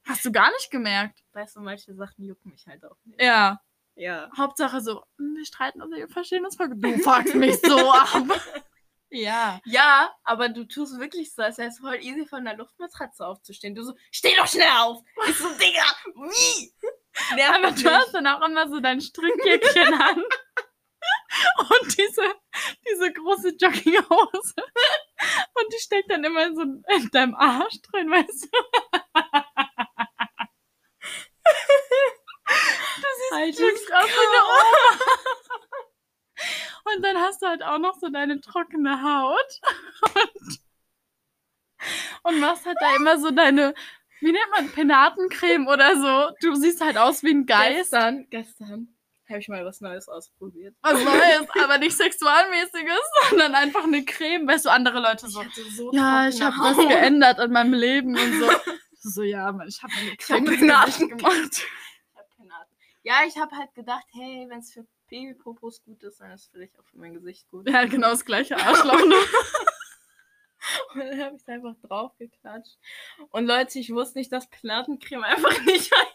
Hast du gar nicht gemerkt. Weißt du, manche Sachen jucken mich halt auch nicht. Ja. Ja. Hauptsache so, hm, wir streiten uns, wir verstehen uns voll. Du fuckst mich so ab. Ja. Ja, aber du tust wirklich so, als wäre es voll easy von der Luftmatratze aufzustehen. Du so, steh doch schnell auf! Ich so, Digga, wie? Nervt Aber du hast dann auch immer so dein Strickjäckchen an. Und diese, diese große Jogginghose. Und die steckt dann immer in so in deinem Arsch drin, weißt du? Du siehst Alter, wirklich aus wie eine Oma. Und dann hast du halt auch noch so deine trockene Haut. Und, und machst halt da immer so deine, wie nennt man, Penatencreme oder so. Du siehst halt aus wie ein Geist. Gestern, gestern habe ich mal was Neues ausprobiert. was Neues, aber nicht Sexualmäßiges, sondern einfach eine Creme. Weißt du, andere Leute so, so ja, ich habe was geändert an meinem Leben und so. So, ja, Mann, ich habe eine hab Creme Penaten Gesicht gemacht. Ich hab Ahnung. Ja, ich habe halt gedacht, hey, wenn es für Babypopos gut ist, dann ist es vielleicht auch für mein Gesicht gut. Ja, genau das gleiche Arschloch. Und dann habe ich es einfach draufgeklatscht. Und Leute, ich wusste nicht, dass Penatencreme einfach nicht ein.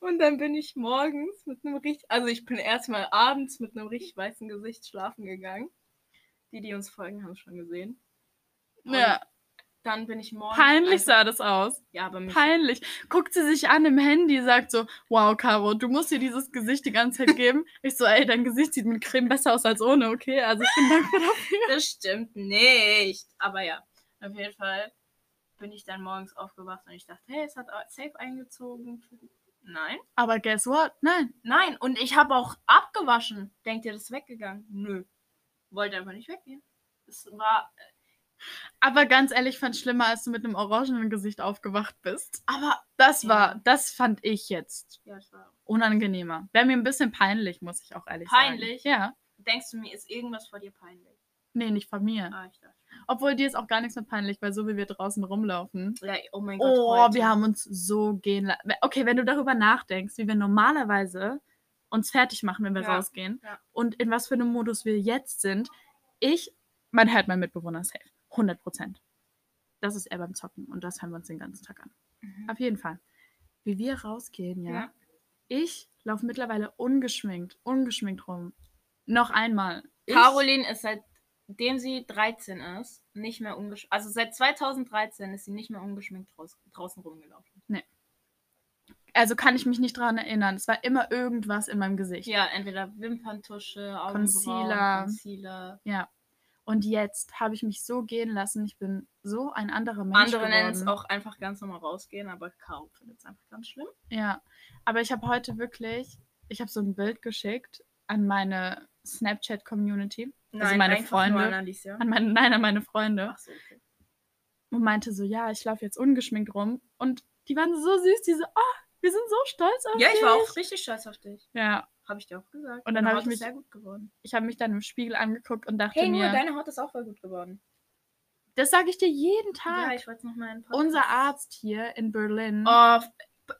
Und dann bin ich morgens mit einem richtig, also ich bin erstmal abends mit einem richtig weißen Gesicht schlafen gegangen. Die, die uns folgen, haben schon gesehen. Und Ja, Dann bin ich morgens. peinlich einfach- sah das aus. Ja, aber mich. Peinlich. Guckt sie sich an im Handy, sagt so, wow, Caro, du musst dir dieses Gesicht die ganze Zeit geben. Ich so, ey, dein Gesicht sieht mit Creme besser aus als ohne, okay? Also ich bin dankbar dafür. Das stimmt nicht. Aber ja, auf jeden Fall bin ich dann morgens aufgewacht und ich dachte, hey, es hat safe eingezogen. Nein. Aber guess what? Nein. Nein, und ich habe auch abgewaschen. Denkt ihr, das ist weggegangen? Nö. Wollte einfach nicht weggehen. Es war. Aber ganz ehrlich, fand schlimmer, als du mit einem orangenen Gesicht aufgewacht bist. Aber. Das war, das fand ich jetzt Ja, es war. unangenehmer. Wäre mir ein bisschen peinlich, muss ich auch ehrlich Peinlich? sagen. Ja. Denkst du, mir ist irgendwas vor dir peinlich? Nee, nicht von mir. Ah, ich dachte. Obwohl dir ist auch gar nichts mehr peinlich, weil so wie wir draußen rumlaufen. Ja, oh mein Gott. Oh, heute. wir haben uns so gehen lassen. Okay, wenn du darüber nachdenkst, wie wir normalerweise uns fertig machen, wenn wir Ja, rausgehen ja. und in was für einem Modus wir jetzt sind, ich, man hört meinen Mitbewohner safe. 100 Prozent. Das ist er beim Zocken und das hören wir uns den ganzen Tag an. Mhm. Auf jeden Fall. Wie wir rausgehen, ja. Ja. Ich laufe mittlerweile ungeschminkt, ungeschminkt rum. Noch einmal. Ich, Caroline ist seitdem sie 13 ist, nicht mehr ungeschminkt. Also seit 2013 ist sie nicht mehr ungeschminkt draus draußen rumgelaufen. Also kann ich mich nicht daran erinnern. Es war immer irgendwas in meinem Gesicht. Ja, entweder Wimperntusche, Augenbrauen, Concealer. Concealer. Ja. Und jetzt habe ich mich so gehen lassen. Ich bin so ein anderer Mensch Andere nennen es auch einfach ganz normal rausgehen, aber Caro findet es einfach ganz schlimm. Ja. Aber ich habe heute wirklich, ich habe so ein Bild geschickt an meine Snapchat-Community. Also meine einfach Freunde. Nur an Alicia. An meine, nein, an meine Freunde. Ach so, okay. Und meinte so, ja, ich laufe jetzt ungeschminkt rum. Und die waren so süß. Die so, oh, wir sind so stolz auf Ja, dich. ich war auch richtig stolz auf dich. Ja. Habe ich dir auch gesagt. Und dann habe ich mich- sehr gut geworden. Ich habe mich dann im Spiegel angeguckt und dachte Hey, nur mir, deine Haut ist auch voll gut geworden. das sage ich dir jeden Tag. Ja, ich wollte noch mal einen Unser Arzt hier in Berlin. Oh,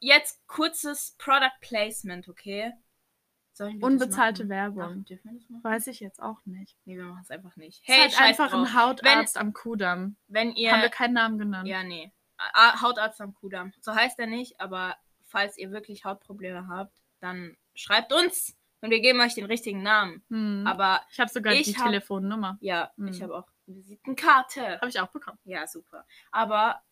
jetzt kurzes Product Placement, okay? Unbezahlte? Werbung. Ach? Weiß ich jetzt auch nicht. Nee, wir machen es einfach nicht. Hey, ist halt einfach drauf. ein Hautarzt am Kudamm. Wenn ihr... Haben wir keinen Namen genannt. Ja, nee. Hautarzt am Kudamm. So heißt er nicht, aber falls ihr wirklich Hautprobleme habt, dann schreibt uns und wir geben euch den richtigen Namen. Hm. Aber ich habe sogar ich die hab- Telefonnummer. ja, Hm. ich habe auch Visitenkarte. Habe ich auch bekommen. Ja, super. Aber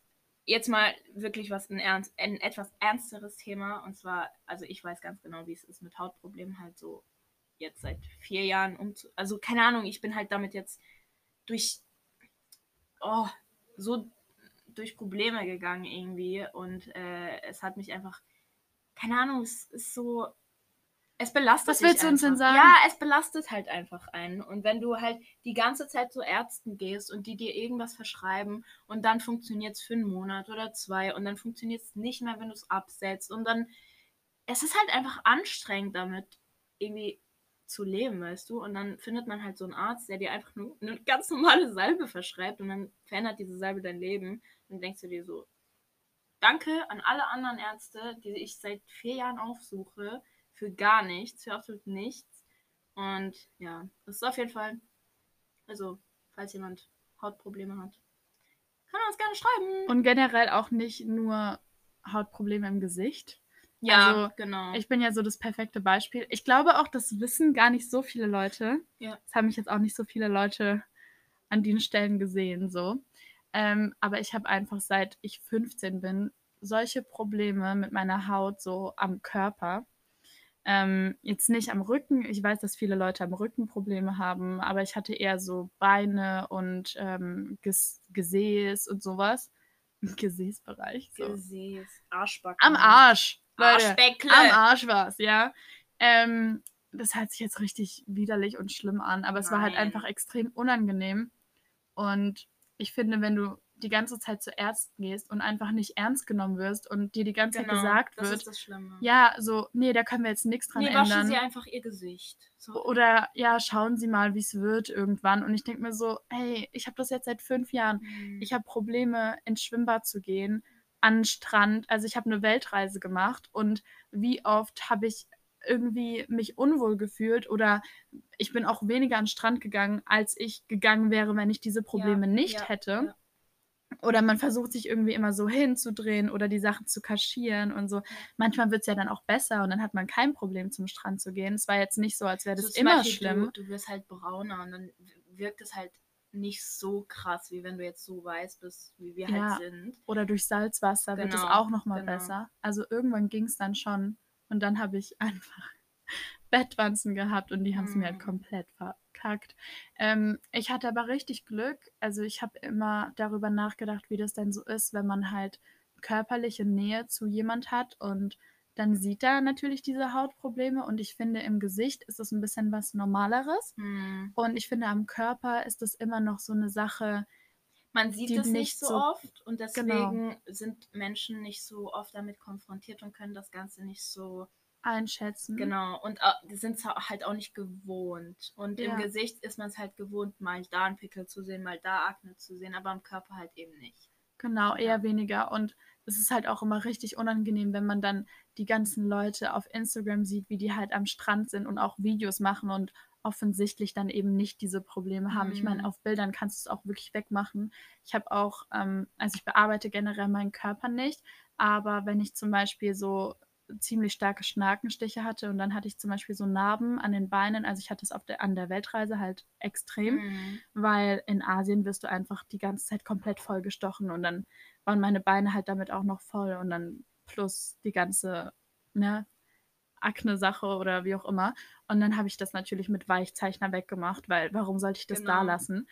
jetzt mal wirklich was ein, ernst, ein etwas ernsteres Thema. Und zwar, also ich weiß ganz genau, wie es ist mit Hautproblemen halt so jetzt seit vier Jahren um. Also keine Ahnung, ich bin halt damit jetzt durch. Oh, so durch Probleme gegangen irgendwie und äh, es hat mich einfach. Keine Ahnung, es ist so es belastet Was willst du uns denn sagen? Ja, es belastet halt einfach einen. Und wenn du halt die ganze Zeit zu Ärzten gehst und die dir irgendwas verschreiben und dann funktioniert es für einen Monat oder zwei und dann funktioniert es nicht mehr, wenn du es absetzt und dann. Es ist halt einfach anstrengend damit irgendwie zu leben, weißt du? Und dann findet man halt so einen Arzt, der dir einfach nur eine ganz normale Salbe verschreibt und dann verändert diese Salbe dein Leben. Und dann denkst du dir so, danke an alle anderen Ärzte, die ich seit vier Jahren aufsuche für gar nichts, für absolut nichts. Und ja, das ist auf jeden Fall, also falls jemand Hautprobleme hat, kann er uns gerne schreiben. Und generell auch nicht nur Hautprobleme im Gesicht. Ja, also, genau. Ich bin ja so das perfekte Beispiel. Ich glaube auch, das wissen gar nicht so viele Leute. Ja. Es haben mich jetzt auch nicht so viele Leute an den Stellen gesehen, so. Ähm, aber ich habe einfach seit ich 15 bin solche Probleme mit meiner Haut so am Körper. Ähm, jetzt nicht am Rücken. Ich weiß, dass viele Leute am Rücken Probleme haben, aber ich hatte eher so Beine und ähm, Ges Gesäß und sowas. Gesäßbereich. So. Gesäß, Arschbacken. Am Arsch. Leute. Am Arsch war es, ja. Ähm, das hört sich jetzt richtig widerlich und schlimm an, aber es war halt Nein. einfach extrem unangenehm. Und ich finde, wenn du die ganze Zeit zu Ärzten gehst und einfach nicht ernst genommen wirst und dir die ganze Genau, Zeit gesagt das wird, ist das Schlimme. ja, so, nee, da können wir jetzt nichts dran nee, waschen ändern. sie einfach ihr Gesicht. So. Oder ja, schauen Sie mal, wie es wird irgendwann. Und ich denke mir so, hey, ich habe das jetzt seit fünf Jahren. Mhm. Ich habe Probleme, ins Schwimmbad zu gehen, an den Strand. Also ich habe eine Weltreise gemacht und wie oft habe ich irgendwie mich unwohl gefühlt oder ich bin auch weniger an den Strand gegangen, als ich gegangen wäre, wenn ich diese Probleme Ja, nicht ja, hätte. ja. Oder man versucht sich irgendwie immer so hinzudrehen oder die Sachen zu kaschieren und so. Manchmal wird es ja dann auch besser und dann hat man kein Problem, zum Strand zu gehen. Es war jetzt nicht so, als wäre das So immer Beispiel, schlimm. Du, du wirst halt brauner und dann wirkt es halt nicht so krass, wie wenn du jetzt so weiß bist, wie wir Ja. halt sind. Oder durch Salzwasser wird es Genau, auch nochmal genau. besser. Also irgendwann ging es dann schon. Und dann habe ich einfach Bettwanzen gehabt und die haben es mir halt Mm. komplett verkackt. Ähm, ich hatte aber richtig Glück. Also ich habe immer darüber nachgedacht, wie das denn so ist, wenn man halt körperliche Nähe zu jemand hat und dann sieht er natürlich diese Hautprobleme und ich finde im Gesicht ist es ein bisschen was Normaleres Hm. und ich finde am Körper ist es immer noch so eine Sache, Man sieht das nicht nicht so, so- oft und Genau. deswegen sind Menschen nicht so oft damit konfrontiert und können das Ganze nicht so einschätzen. genau und äh, sind es halt auch nicht gewohnt. Und Ja. im Gesicht ist man es halt gewohnt, mal da einen Pickel zu sehen, mal da Akne zu sehen, aber am Körper halt eben nicht. Genau, eher Ja. weniger. Und es ist halt auch immer richtig unangenehm, wenn man dann die ganzen Leute auf Instagram sieht, wie die halt am Strand sind und auch Videos machen und offensichtlich dann eben nicht diese Probleme haben. Ich meine, Mhm. auf Bildern kannst du es auch wirklich wegmachen. Ich habe auch, ähm, also ich bearbeite generell meinen Körper nicht, aber wenn ich zum Beispiel so ziemlich starke Schnakenstiche hatte und dann hatte ich zum Beispiel so Narben an den Beinen, also ich hatte es auf der, an der Weltreise halt extrem Mhm. weil in Asien wirst du einfach die ganze Zeit komplett vollgestochen und dann waren meine Beine halt damit auch noch voll und dann plus die ganze ne, Akne-Sache oder wie auch immer. Und dann habe ich das natürlich mit Weichzeichner weggemacht, weil warum sollte ich das da Genau. lassen?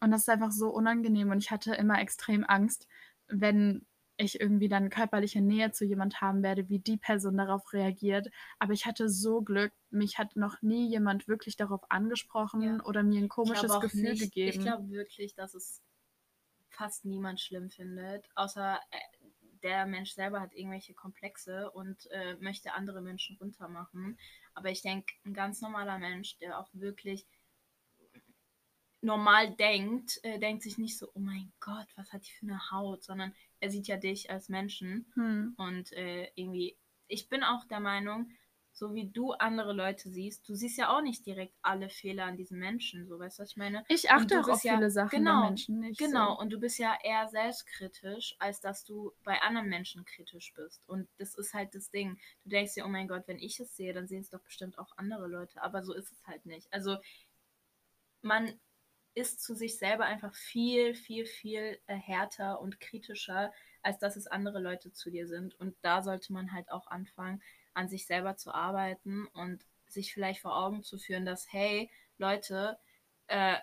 Und das ist einfach so unangenehm und ich hatte immer extrem Angst, wenn ich irgendwie dann körperliche Nähe zu jemand haben werde, wie die Person darauf reagiert. Aber ich hatte so Glück, mich hat noch nie jemand wirklich darauf angesprochen Ja. oder mir ein komisches Gefühl nicht, gegeben. Ich glaube wirklich, dass es fast niemand schlimm findet, außer äh, der Mensch selber hat irgendwelche Komplexe und äh, möchte andere Menschen runtermachen. Aber ich denke, ein ganz normaler Mensch, der auch wirklich normal denkt, äh, denkt sich nicht so, oh mein Gott, was hat die für eine Haut, sondern er sieht ja dich als Menschen Hm. und äh, irgendwie, ich bin auch der Meinung, so wie du andere Leute siehst, du siehst ja auch nicht direkt alle Fehler an diesen Menschen, so weißt du, was ich meine? Ich achte auch auf ja- viele Sachen genau, Menschen nicht. Genau, So. und du bist ja eher selbstkritisch, als dass du bei anderen Menschen kritisch bist. Und das ist halt das Ding. Du denkst dir, oh mein Gott, wenn ich es sehe, dann sehen es doch bestimmt auch andere Leute. Aber so ist es halt nicht. Also man ist zu sich selber einfach viel, viel, viel äh, härter und kritischer, als dass es andere Leute zu dir sind. Und da sollte man halt auch anfangen, an sich selber zu arbeiten und sich vielleicht vor Augen zu führen, dass, hey, Leute, äh,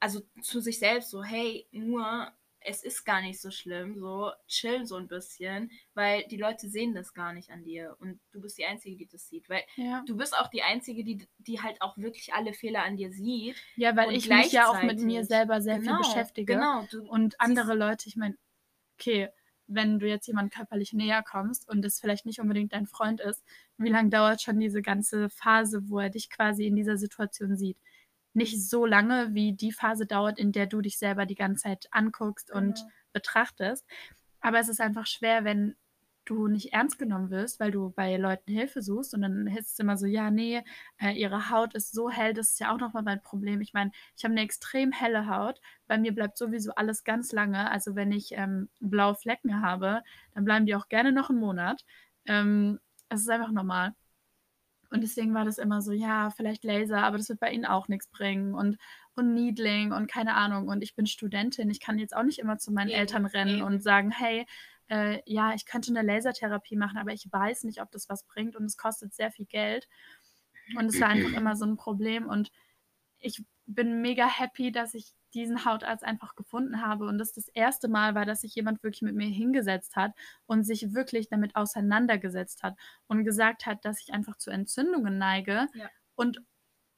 also zu sich selbst so, hey, nur es ist gar nicht so schlimm, so chill so ein bisschen, weil die Leute sehen das gar nicht an dir und du bist die Einzige, die das sieht, weil Ja. du bist auch die Einzige, die, die halt auch wirklich alle Fehler an dir sieht. Ja, weil ich mich ja auch mit mir selber sehr genau, viel beschäftige. Genau, du, Und andere Leute, ich meine, okay, wenn du jetzt jemand körperlich näher kommst und es vielleicht nicht unbedingt dein Freund ist, wie lange dauert schon diese ganze Phase, wo er dich quasi in dieser Situation sieht? Nicht so lange, wie die Phase dauert, in der du dich selber die ganze Zeit anguckst und Genau. betrachtest. Aber es ist einfach schwer, wenn du nicht ernst genommen wirst, weil du bei Leuten Hilfe suchst und dann ist es immer so, ja, nee, äh, ihre Haut ist so hell, das ist ja auch nochmal mein Problem. Ich meine, ich habe eine extrem helle Haut, bei mir bleibt sowieso alles ganz lange. Also wenn ich ähm, blaue Flecken habe, dann bleiben die auch gerne noch einen Monat. Ähm, es ist einfach normal. Und deswegen war das immer so, ja, vielleicht Laser, aber das wird bei ihnen auch nichts bringen und, und Needling und keine Ahnung. Und ich bin Studentin, ich kann jetzt auch nicht immer zu meinen Eben, Eltern rennen eben. und sagen, hey, äh, ja, ich könnte eine Lasertherapie machen, aber ich weiß nicht, ob das was bringt und es kostet sehr viel Geld. Und es war einfach immer so ein Problem. Und ich bin mega happy, dass ich diesen Hautarzt einfach gefunden habe. Und das das erste Mal war, dass sich jemand wirklich mit mir hingesetzt hat und sich wirklich damit auseinandergesetzt hat und gesagt hat, dass ich einfach zu Entzündungen neige. Ja. Und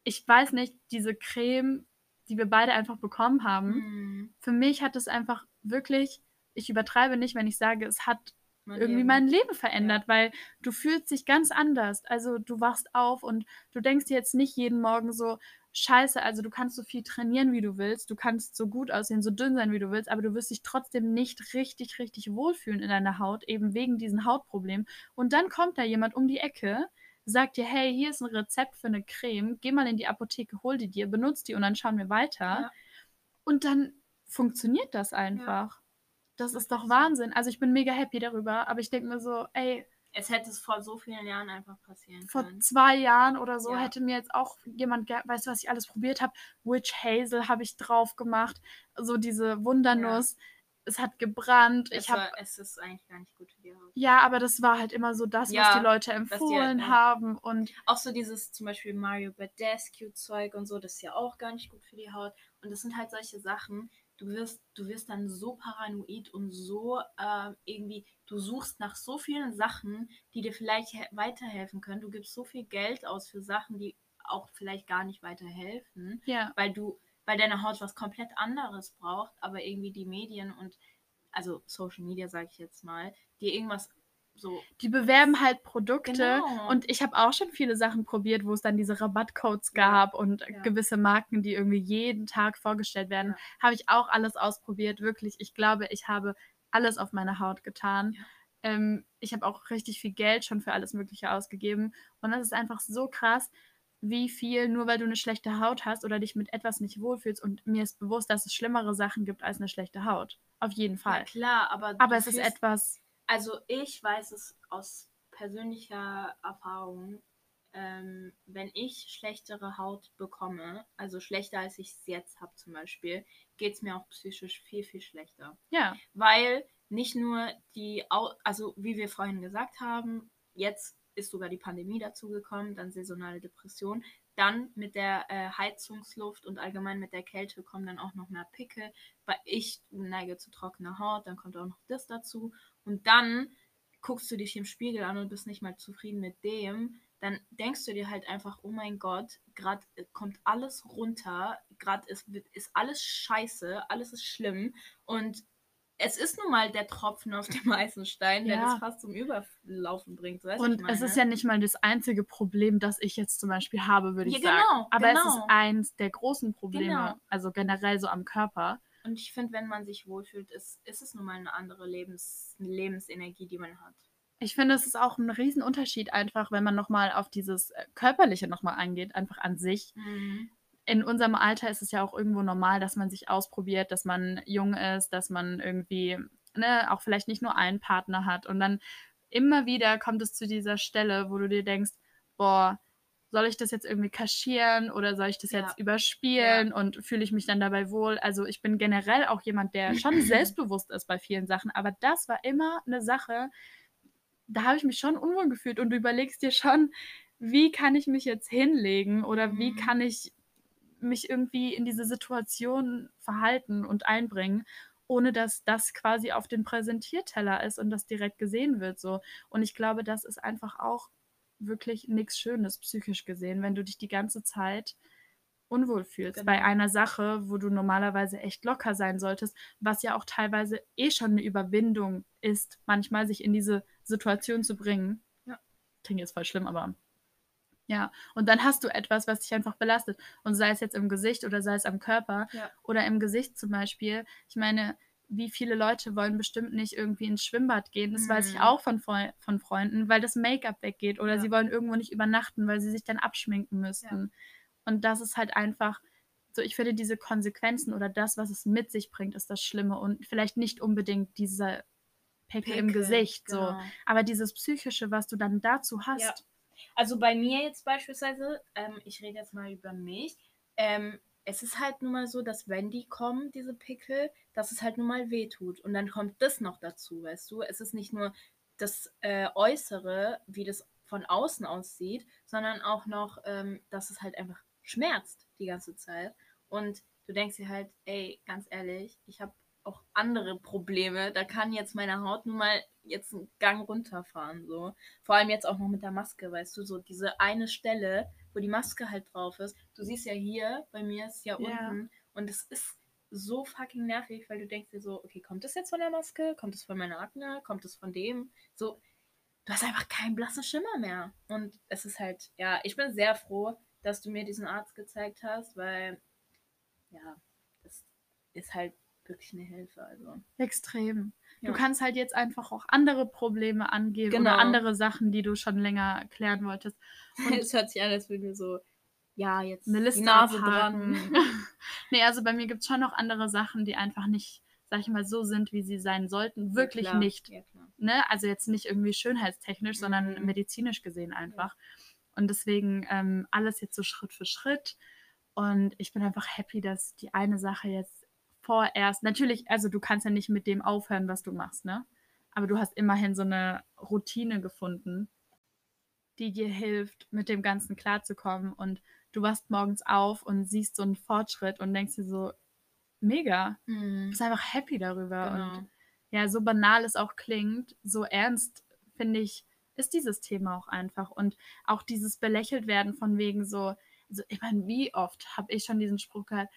ich weiß nicht, diese Creme, die wir beide einfach bekommen haben, Mhm. für mich hat es einfach wirklich, ich übertreibe nicht, wenn ich sage, es hat Man irgendwie eben- mein Leben verändert, weil du fühlst dich ganz anders. Also du wachst auf und du denkst dir jetzt nicht jeden Morgen so, scheiße, also du kannst so viel trainieren, wie du willst, du kannst so gut aussehen, so dünn sein, wie du willst, aber du wirst dich trotzdem nicht richtig, richtig wohlfühlen in deiner Haut, eben wegen diesen Hautproblemen. Und dann kommt da jemand um die Ecke, sagt dir, hey, hier ist ein Rezept für eine Creme, geh mal in die Apotheke, hol die dir, benutzt die und dann schauen wir weiter. Ja. Und dann funktioniert das einfach. Das ist doch. Wahnsinn. Also ich bin mega happy darüber, aber ich denke mir so, ey, Es hätte es vor so vielen Jahren einfach passieren vor können. zwei Jahren oder so Ja. hätte mir jetzt auch jemand, weißt du, was ich alles probiert habe? Witch Hazel habe ich drauf gemacht, so diese Wundernuss. Es hat gebrannt. Es, Ich habe es ist eigentlich gar nicht gut für die Haut. ja, aber das war halt immer so das, was Ja, die Leute die halt, empfohlen ja. haben und Auch so dieses zum Beispiel Mario Badescu Zeug und so, das ist ja auch gar nicht gut für die Haut. Und das sind halt solche Sachen, du wirst, du wirst dann so paranoid und so ähm, irgendwie, du suchst nach so vielen Sachen, die dir vielleicht he- weiterhelfen können. Du gibst so viel Geld aus für Sachen, die auch vielleicht gar nicht weiterhelfen, ja, weil du, weil deine Haut was komplett anderes braucht, aber irgendwie die Medien und also Social Media, sage ich jetzt mal, die irgendwas so die bewerben halt Produkte Genau. und ich habe auch schon viele Sachen probiert, wo es dann diese Rabattcodes Ja, gab und ja. gewisse Marken, die irgendwie jeden Tag vorgestellt werden. Ja. Habe ich auch alles ausprobiert, wirklich. Ich glaube, ich habe alles auf meine Haut getan. Ja. Ähm, ich habe auch richtig viel Geld schon für alles Mögliche ausgegeben und das ist einfach so krass, wie viel, nur weil du eine schlechte Haut hast oder dich mit etwas nicht wohlfühlst und mir ist bewusst, dass es schlimmere Sachen gibt als eine schlechte Haut. Auf jeden Ja, Fall. klar, aber Aber es ist etwas, Also ich weiß es aus persönlicher Erfahrung, ähm, wenn ich schlechtere Haut bekomme, also schlechter als ich es jetzt habe zum Beispiel, geht es mir auch psychisch viel, viel schlechter. ja, Weil nicht nur die, also wie wir vorhin gesagt haben, jetzt ist sogar die Pandemie dazugekommen, dann saisonale Depression, dann mit der äh, Heizungsluft und allgemein mit der Kälte kommen dann auch noch mehr Pickel, weil ich neige zu trockener Haut, dann kommt auch noch das dazu und dann guckst du dich im Spiegel an und bist nicht mal zufrieden mit dem, dann denkst du dir halt einfach, oh mein Gott, gerade kommt alles runter, gerade ist, ist alles scheiße, alles ist schlimm und es ist nun mal der Tropfen auf dem heißen Stein, der Ja. das fast zum Überlaufen bringt. Weißt Und ich es ist ja nicht mal das einzige Problem, das ich jetzt zum Beispiel habe, würde ich Ja, sagen. genau, Aber es ist genau. eins der großen Probleme, Genau. also generell so am Körper. Und ich finde, wenn man sich wohlfühlt, ist, ist es nun mal eine andere Lebens, Lebensenergie, die man hat. Ich finde, es ist auch ein Riesenunterschied einfach, wenn man nochmal auf dieses äh, Körperliche nochmal eingeht, einfach an sich. In unserem Alter ist es ja auch irgendwo normal, dass man sich ausprobiert, dass man jung ist, dass man irgendwie, ne, auch vielleicht nicht nur einen Partner hat. Und dann immer wieder kommt es zu dieser Stelle, wo du dir denkst, boah, soll ich das jetzt irgendwie kaschieren oder soll ich das Ja. jetzt überspielen und fühle ich mich dann dabei wohl? Also ich bin generell auch jemand, der schon selbstbewusst ist bei vielen Sachen, aber das war immer eine Sache, da habe ich mich schon unwohl gefühlt und du überlegst dir schon, wie kann ich mich jetzt hinlegen oder wie Mhm. kann ich mich irgendwie in diese Situation verhalten und einbringen, ohne dass das quasi auf den Präsentierteller ist und das direkt gesehen wird so. Und ich glaube, das ist einfach auch wirklich nichts Schönes psychisch gesehen, wenn du dich die ganze Zeit unwohl fühlst bei Genau. einer Sache, wo du normalerweise echt locker sein solltest, was ja auch teilweise eh schon eine Überwindung ist, manchmal sich in diese Situation zu bringen. Ja. Klingt jetzt voll schlimm, aber ja. Und dann hast du etwas, was dich einfach belastet. Und sei es jetzt im Gesicht oder sei es am Körper Ja. oder im Gesicht zum Beispiel. Ich meine, wie viele Leute wollen bestimmt nicht irgendwie ins Schwimmbad gehen? Das weiß ich Mhm. auch von, von Freunden, weil das Make-up weggeht oder Ja. sie wollen irgendwo nicht übernachten, weil sie sich dann abschminken müssten. Und das ist halt einfach so, ich finde, diese Konsequenzen oder das, was es mit sich bringt, ist das Schlimme und vielleicht nicht unbedingt dieser Pickel, im Pickel, Gesicht, so. genau. Aber dieses Psychische, was du dann dazu hast. Ja. Also bei mir jetzt beispielsweise, ähm, ich rede jetzt mal über mich, ähm, es ist halt nun mal so, dass wenn die kommen, diese Pickel, dass es halt nun mal wehtut. Und dann kommt das noch dazu, weißt du? Es ist nicht nur das äh, Äußere, wie das von außen aussieht, sondern auch noch, ähm, dass es halt einfach schmerzt die ganze Zeit. Und du denkst dir halt, ey, ganz ehrlich, ich habe auch andere Probleme. Da kann jetzt meine Haut nun mal jetzt einen Gang runterfahren. So. Vor allem jetzt auch noch mit der Maske, weißt du, so diese eine Stelle, wo die Maske halt drauf ist. Du siehst ja hier, bei mir ist ja Ja. unten. Und es ist so fucking nervig, weil du denkst dir so, okay, kommt das jetzt von der Maske? Kommt es von meiner Akne? Kommt es von dem? So, du hast einfach keinen blassen Schimmer mehr. Und es ist halt, ja, ich bin sehr froh, dass du mir diesen Arzt gezeigt hast, weil, ja, das ist halt wirklich eine Hilfe. Also. Extrem. Ja. Du kannst halt jetzt einfach auch andere Probleme angeben Genau. oder andere Sachen, die du schon länger klären wolltest. Und es hört sich an, als würden wir so, ja, jetzt Eine Liste die Nase abhaken. dran. nee, also bei mir gibt es schon noch andere Sachen, die einfach nicht, sag ich mal, so sind, wie sie sein sollten. Wirklich Ja, nicht. Ja. Ne? Also jetzt nicht irgendwie schönheitstechnisch, sondern Mhm. medizinisch gesehen einfach. Und deswegen ähm, alles jetzt so Schritt für Schritt. Und ich bin einfach happy, dass die eine Sache jetzt vorerst, natürlich, also du kannst ja nicht mit dem aufhören, was du machst, ne? Aber du hast immerhin so eine Routine gefunden, die dir hilft, mit dem Ganzen klarzukommen. Und du wachst morgens auf und siehst so einen Fortschritt und denkst dir so, mega. Mhm. bist einfach happy darüber. Genau. Und ja, so banal es auch klingt, so ernst, finde ich, ist dieses Thema auch einfach. Und auch dieses belächelt werden von wegen so, also ich meine, wie oft habe ich schon diesen Spruch gehört,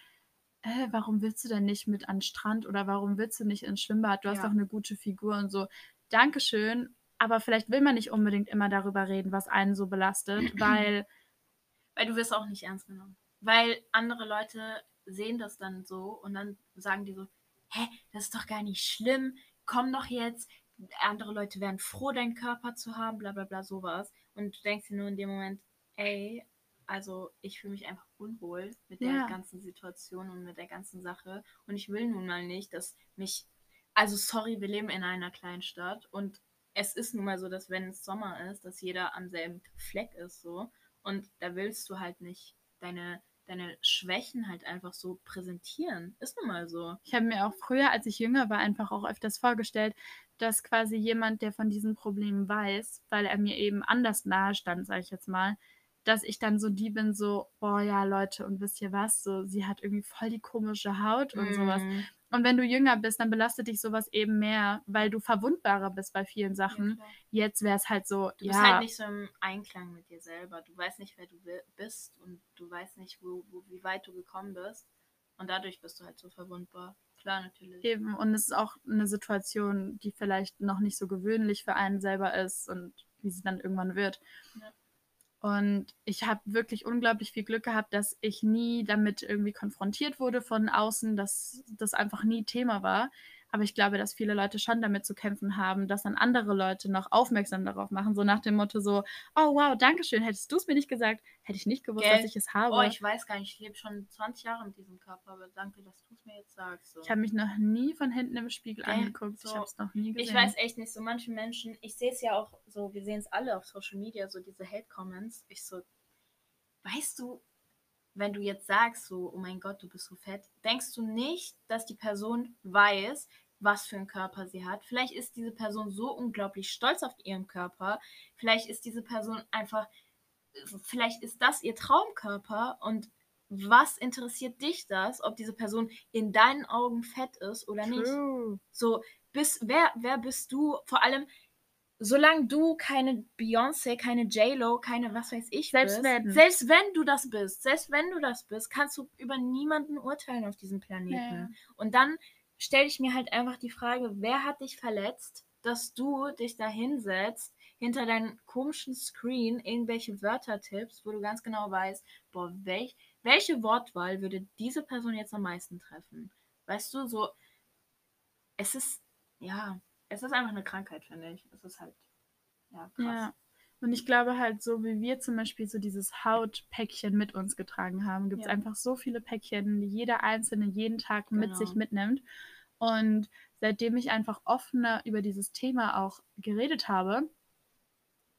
äh, warum willst du denn nicht mit an den Strand oder warum willst du nicht ins Schwimmbad? Du hast Ja. doch eine gute Figur und so. Dankeschön, aber vielleicht will man nicht unbedingt immer darüber reden, was einen so belastet, weil Weil du wirst auch nicht ernst genommen. Weil andere Leute sehen das dann so und dann sagen die so, hä, das ist doch gar nicht schlimm, komm doch jetzt. Andere Leute wären froh, deinen Körper zu haben, bla bla bla, sowas. Und du denkst dir nur in dem Moment, ey, also ich fühle mich einfach unwohl mit der Ja. ganzen Situation und mit der ganzen Sache. Und ich will nun mal nicht, dass mich, also sorry, wir leben in einer kleinen Stadt und es ist nun mal so, dass wenn es Sommer ist, dass jeder am selben Fleck ist, so. Und da willst du halt nicht deine, deine Schwächen halt einfach so präsentieren. Ist nun mal so. Ich habe mir auch früher, als ich jünger war, einfach auch öfters vorgestellt, dass quasi jemand, der von diesen Problemen weiß, weil er mir eben anders nahe stand, sage ich jetzt mal, dass ich dann so die bin, so, boah, ja, Leute, und wisst ihr was, so, sie hat irgendwie voll die komische Haut und sowas. Mm, Und wenn du jünger bist, dann belastet dich sowas eben mehr, weil du verwundbarer bist bei vielen ja, Sachen. klar. Jetzt wäre es halt so, Du bist ja, halt nicht so im Einklang mit dir selber. Du weißt nicht, wer du bist und du weißt nicht, wo, wo, wie weit du gekommen bist. Und dadurch bist du halt so verwundbar. Klar, natürlich. Eben, und es ist auch eine Situation, die vielleicht noch nicht so gewöhnlich für einen selber ist und wie sie dann irgendwann wird. Ja. Und ich habe wirklich unglaublich viel Glück gehabt, dass ich nie damit irgendwie konfrontiert wurde von außen, dass das einfach nie Thema war. Aber ich glaube, dass viele Leute schon damit zu kämpfen haben, dass dann andere Leute noch aufmerksam darauf machen, so nach dem Motto so, oh wow, danke schön, hättest du es mir nicht gesagt, hätte ich nicht gewusst, Gell? dass ich es habe. Oh, ich weiß gar nicht, ich lebe schon 20 Jahre mit diesem Körper, aber danke, dass du es mir jetzt sagst. So. Ich habe mich noch nie von hinten im Spiegel Gell? angeguckt. Ich So. habe es noch nie gesehen. Ich weiß echt nicht, so manche Menschen, ich sehe es ja auch so, wir sehen es alle auf Social Media, so diese Hate-Comments. Ich so, weißt du, wenn du jetzt sagst, so, oh mein Gott, du bist so fett, denkst du nicht, dass die Person weiß, was für einen Körper sie hat? Vielleicht ist diese Person so unglaublich stolz auf ihren Körper. Vielleicht ist diese Person einfach vielleicht ist das ihr Traumkörper und was interessiert dich das, ob diese Person in deinen Augen fett ist oder nicht? True. So, bist, wer, wer bist du? Vor allem, solange du keine Beyoncé, keine J-Lo, keine was weiß ich Selbst bist, wenn. selbst wenn du das bist, selbst wenn du das bist, kannst du über niemanden urteilen auf diesem Planeten. Ja. Und dann stelle ich mir halt einfach die Frage, wer hat dich verletzt, dass du dich da hinsetzt, hinter deinem komischen Screen irgendwelche Wörter tippst, wo du ganz genau weißt, boah, welch, welche Wortwahl würde diese Person jetzt am meisten treffen? Weißt du, so, es ist, ja, es ist einfach eine Krankheit, finde ich. Es ist halt, ja, krass. Ja. Und ich glaube halt, so wie wir zum Beispiel so dieses Hautpäckchen mit uns getragen haben, gibt es Ja. einfach so viele Päckchen, die jeder Einzelne jeden Tag mit Genau. sich mitnimmt. Und seitdem ich einfach offener über dieses Thema auch geredet habe,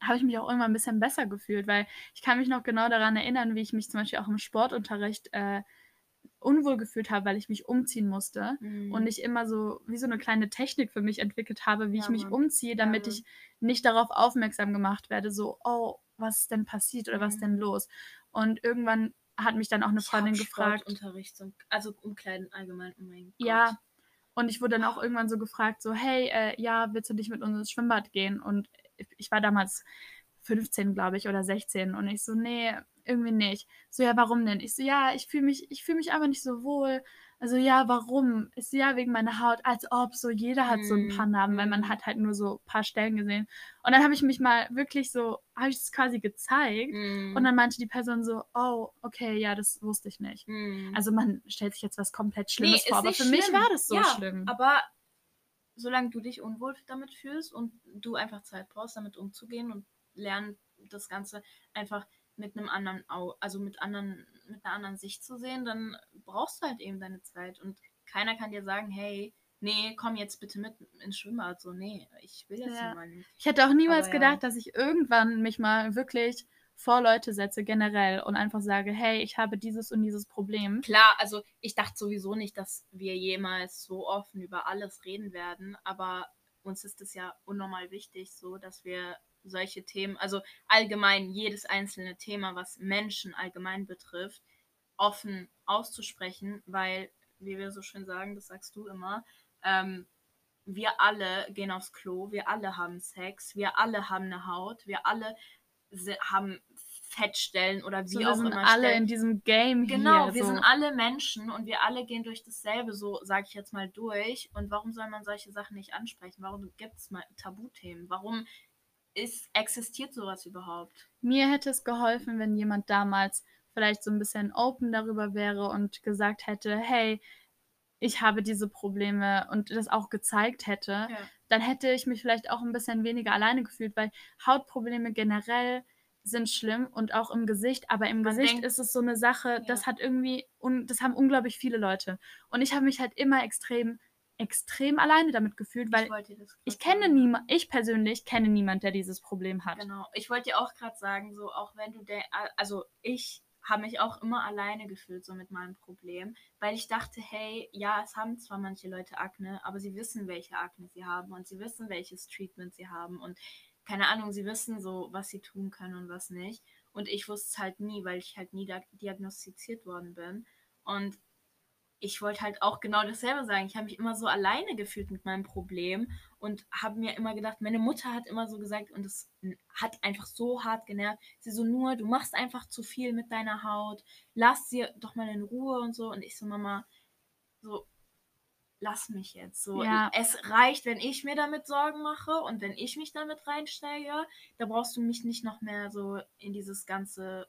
habe ich mich auch irgendwann ein bisschen besser gefühlt, weil ich kann mich noch genau daran erinnern, wie ich mich zum Beispiel auch im Sportunterricht äh, unwohl gefühlt habe, weil ich mich umziehen musste Mhm. und ich immer so wie so eine kleine Technik für mich entwickelt habe, wie Ja, ich mich Mann. umziehe, damit Mann. ich nicht darauf aufmerksam gemacht werde, so, oh, was ist denn passiert oder was Mhm. ist denn los? Und irgendwann hat mich dann auch eine Ich Freundin gefragt, Sportunterricht, so- also Umkleiden allgemein, oh mein Gott. ja, und ich wurde dann auch irgendwann so gefragt, so, hey, äh, ja, willst du nicht mit uns ins Schwimmbad gehen? Und ich war damals 15, glaube ich, oder 16 und ich so, nee, irgendwie nicht. So, ja, warum denn? Ich so, ja, ich fühle mich, ich fühle mich einfach nicht so wohl. Also, ja, warum? Ich so, ja, wegen meiner Haut, als ob so jeder hat so ein paar Mm, Narben, weil man mm. hat halt nur so ein paar Stellen gesehen. Und dann habe ich mich mal wirklich so, habe ich es quasi gezeigt Mhm. und dann meinte die Person so, oh, okay, ja, das wusste ich nicht. Mhm. Also man stellt sich jetzt was komplett Schlimmes ist vor, aber für mich schlimm. war das so ja, schlimm. Aber solange du dich unwohl damit fühlst und du einfach Zeit brauchst, damit umzugehen und lernen, das Ganze einfach mit einem anderen Au also mit anderen, mit einer anderen Sicht zu sehen, dann brauchst du halt eben deine Zeit. Und keiner kann dir sagen, hey, nee, komm jetzt bitte mit ins Schwimmbad. So, nee, ich will das Ja. mal nicht. Ich hätte auch niemals Aber ja. gedacht, dass ich irgendwann mich mal wirklich vor Leute setze, generell, und einfach sage, hey, ich habe dieses und dieses Problem. Klar, also ich dachte sowieso nicht, dass wir jemals so offen über alles reden werden, aber uns ist es ja unnormal wichtig, so dass wir solche Themen, also allgemein jedes einzelne Thema, was Menschen allgemein betrifft, offen auszusprechen, weil, wie wir so schön sagen, das sagst du immer, ähm, wir alle gehen aufs Klo, wir alle haben Sex, wir alle haben eine Haut, wir alle haben Fettstellen oder wie So, wir auch sind immer alle Stellen. in diesem Game Genau, hier. wir so. sind alle Menschen und wir alle gehen durch dasselbe, so sage ich jetzt mal durch. Und warum soll man solche Sachen nicht ansprechen? Warum gibt es mal Tabuthemen? Warum ist, existiert sowas überhaupt? Mir hätte es geholfen, wenn jemand damals vielleicht so ein bisschen open darüber wäre und gesagt hätte, hey, ich habe diese Probleme und das auch gezeigt hätte, dann hätte ich mich vielleicht auch ein bisschen weniger alleine gefühlt, weil Hautprobleme generell sind schlimm und auch im Gesicht, aber im Man Gesicht denkt- ist es so eine Sache, das Ja. hat irgendwie, das haben unglaublich viele Leute. Und ich habe mich halt immer extrem, extrem alleine damit gefühlt, weil ich ich kenne niemand, ich persönlich kenne niemand, der dieses Problem hat. Genau. Ich wollte dir auch gerade sagen, so auch wenn du der, also ich habe mich auch immer alleine gefühlt so mit meinem Problem, weil ich dachte, hey, ja, es haben zwar manche Leute Akne, aber sie wissen, welche Akne sie haben und sie wissen, welches Treatment sie haben und keine Ahnung, sie wissen so, was sie tun können und was nicht. Und ich wusste es halt nie, weil ich halt nie diagnostiziert worden bin. Und ich wollte halt auch genau dasselbe sagen. Ich habe mich immer so alleine gefühlt mit meinem Problem und habe mir immer gedacht, meine Mutter hat immer so gesagt und es hat einfach so hart genervt. Sie so nur, du machst einfach zu viel mit deiner Haut, lass sie doch mal in Ruhe und so. Und ich so, Mama, so, lass mich jetzt. So, Ja. es reicht, wenn ich mir damit Sorgen mache und wenn ich mich damit reinsteige, da brauchst du mich nicht noch mehr so in dieses Ganze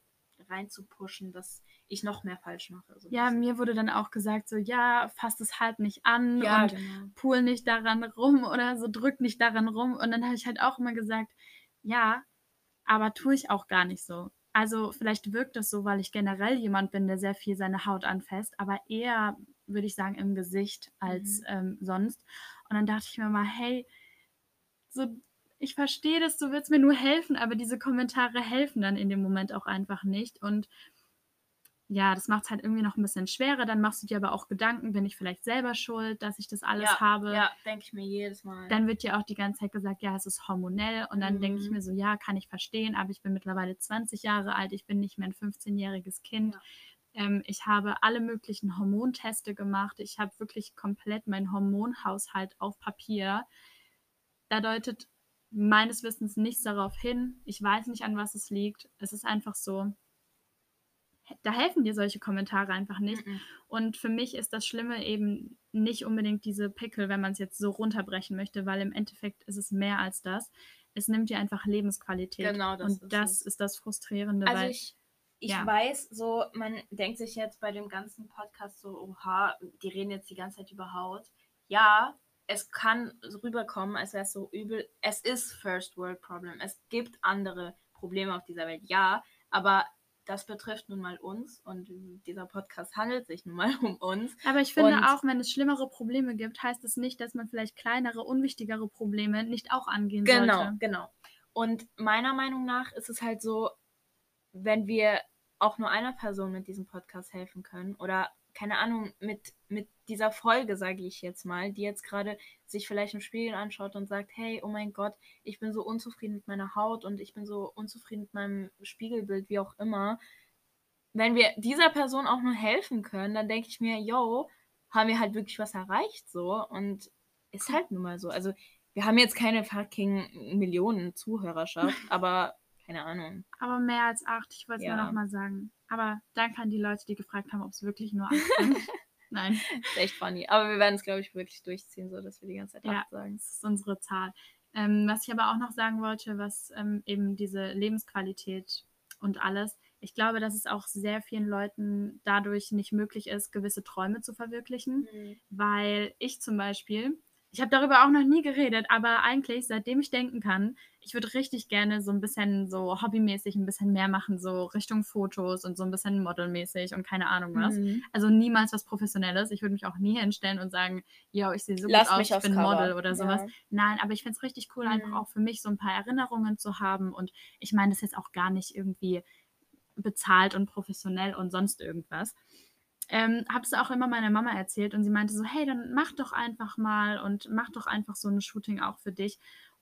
reinzupushen, dass ich noch mehr falsch mache. So Ja, mir wurde dann auch gesagt, so, ja, fass es halt nicht an ja und genau. pool nicht daran rum oder so, drück nicht daran rum. Und dann habe ich halt auch immer gesagt, ja, aber tue ich auch gar nicht so. Also vielleicht wirkt das so, weil ich generell jemand bin, der sehr viel seine Haut anfasst, aber eher, würde ich sagen, im Gesicht als Mhm. ähm, sonst. Und dann dachte ich mir mal, hey, so, ich verstehe das, du willst mir nur helfen, aber diese Kommentare helfen dann in dem Moment auch einfach nicht. Und ja, das macht es halt irgendwie noch ein bisschen schwerer. Dann machst du dir aber auch Gedanken, bin ich vielleicht selber schuld, dass ich das alles ja, habe. Ja, denke ich mir jedes Mal. Dann wird dir auch die ganze Zeit gesagt, ja, es ist hormonell. Und dann denke ich Mhm. mir so, ja, kann ich verstehen, aber ich bin mittlerweile 20 Jahre alt, ich bin nicht mehr ein 15-jähriges Kind. Ja. Ähm, ich habe alle möglichen Hormonteste gemacht. Ich habe wirklich komplett meinen Hormonhaushalt auf Papier. Da deutet meines Wissens nichts darauf hin. Ich weiß nicht, an was es liegt. Es ist einfach so. Da helfen dir solche Kommentare einfach nicht. Mhm. Und für mich ist das Schlimme eben nicht unbedingt diese Pickel, wenn man es jetzt so runterbrechen möchte, weil im Endeffekt ist es mehr als das. Es nimmt dir einfach Lebensqualität. Genau, das Und ist das es. ist das Frustrierende, Also weil ich, ich ja. weiß, so, man denkt sich jetzt bei dem ganzen Podcast so, oha, die reden jetzt die ganze Zeit über Haut. Ja, es kann so rüberkommen, als wäre es so übel. Es ist First World Problem. Es gibt andere Probleme auf dieser Welt, ja, aber das betrifft nun mal uns und dieser Podcast handelt sich nun mal um uns. Aber ich finde Und- auch, wenn es schlimmere Probleme gibt, heißt es nicht, dass man vielleicht kleinere, unwichtigere Probleme nicht auch angehen Genau, sollte. genau. Und meiner Meinung nach ist es halt so, wenn wir auch nur einer Person mit diesem Podcast helfen können oder keine Ahnung, mit, mit dieser Folge, sage ich jetzt mal, die jetzt gerade sich vielleicht im Spiegel anschaut und sagt, hey, oh mein Gott, ich bin so unzufrieden mit meiner Haut und ich bin so unzufrieden mit meinem Spiegelbild, wie auch immer. Wenn wir dieser Person auch nur helfen können, dann denke ich mir, yo, haben wir halt wirklich was erreicht so und ist halt nun mal so. Also wir haben jetzt keine fucking Millionen Zuhörerschaft, aber keine Ahnung. Aber mehr als acht, ich wollte es Ja. nur noch mal sagen. Aber danke an die Leute, die gefragt haben, ob es wirklich nur acht sind. Nein, Ist echt funny. Aber wir werden es, glaube ich, wirklich durchziehen, so dass wir die ganze Zeit Ja. acht sagen. das ist unsere Zahl. Ähm, was ich aber auch noch sagen wollte, was ähm, eben diese Lebensqualität und alles, ich glaube, dass es auch sehr vielen Leuten dadurch nicht möglich ist, gewisse Träume zu verwirklichen. weil ich zum Beispiel, ich habe darüber auch noch nie geredet, aber eigentlich, seitdem ich denken kann, ich würde richtig gerne so ein bisschen so hobbymäßig ein bisschen mehr machen, so Richtung Fotos und so ein bisschen modelmäßig und keine Ahnung was. Mhm. Also niemals was Professionelles. Ich würde mich auch nie hinstellen und sagen, yo, ich sehe so Lass gut aus, ich bin Cover. Model oder sowas. Ja. Nein, aber ich finde es richtig cool, einfach Mhm. auch für mich so ein paar Erinnerungen zu haben. Und ich meine, das ist jetzt auch gar nicht irgendwie bezahlt und professionell und sonst irgendwas. Ähm, habe es auch immer meiner Mama erzählt und sie meinte so, hey, dann mach doch einfach mal und mach doch einfach so ein Shooting auch für dich.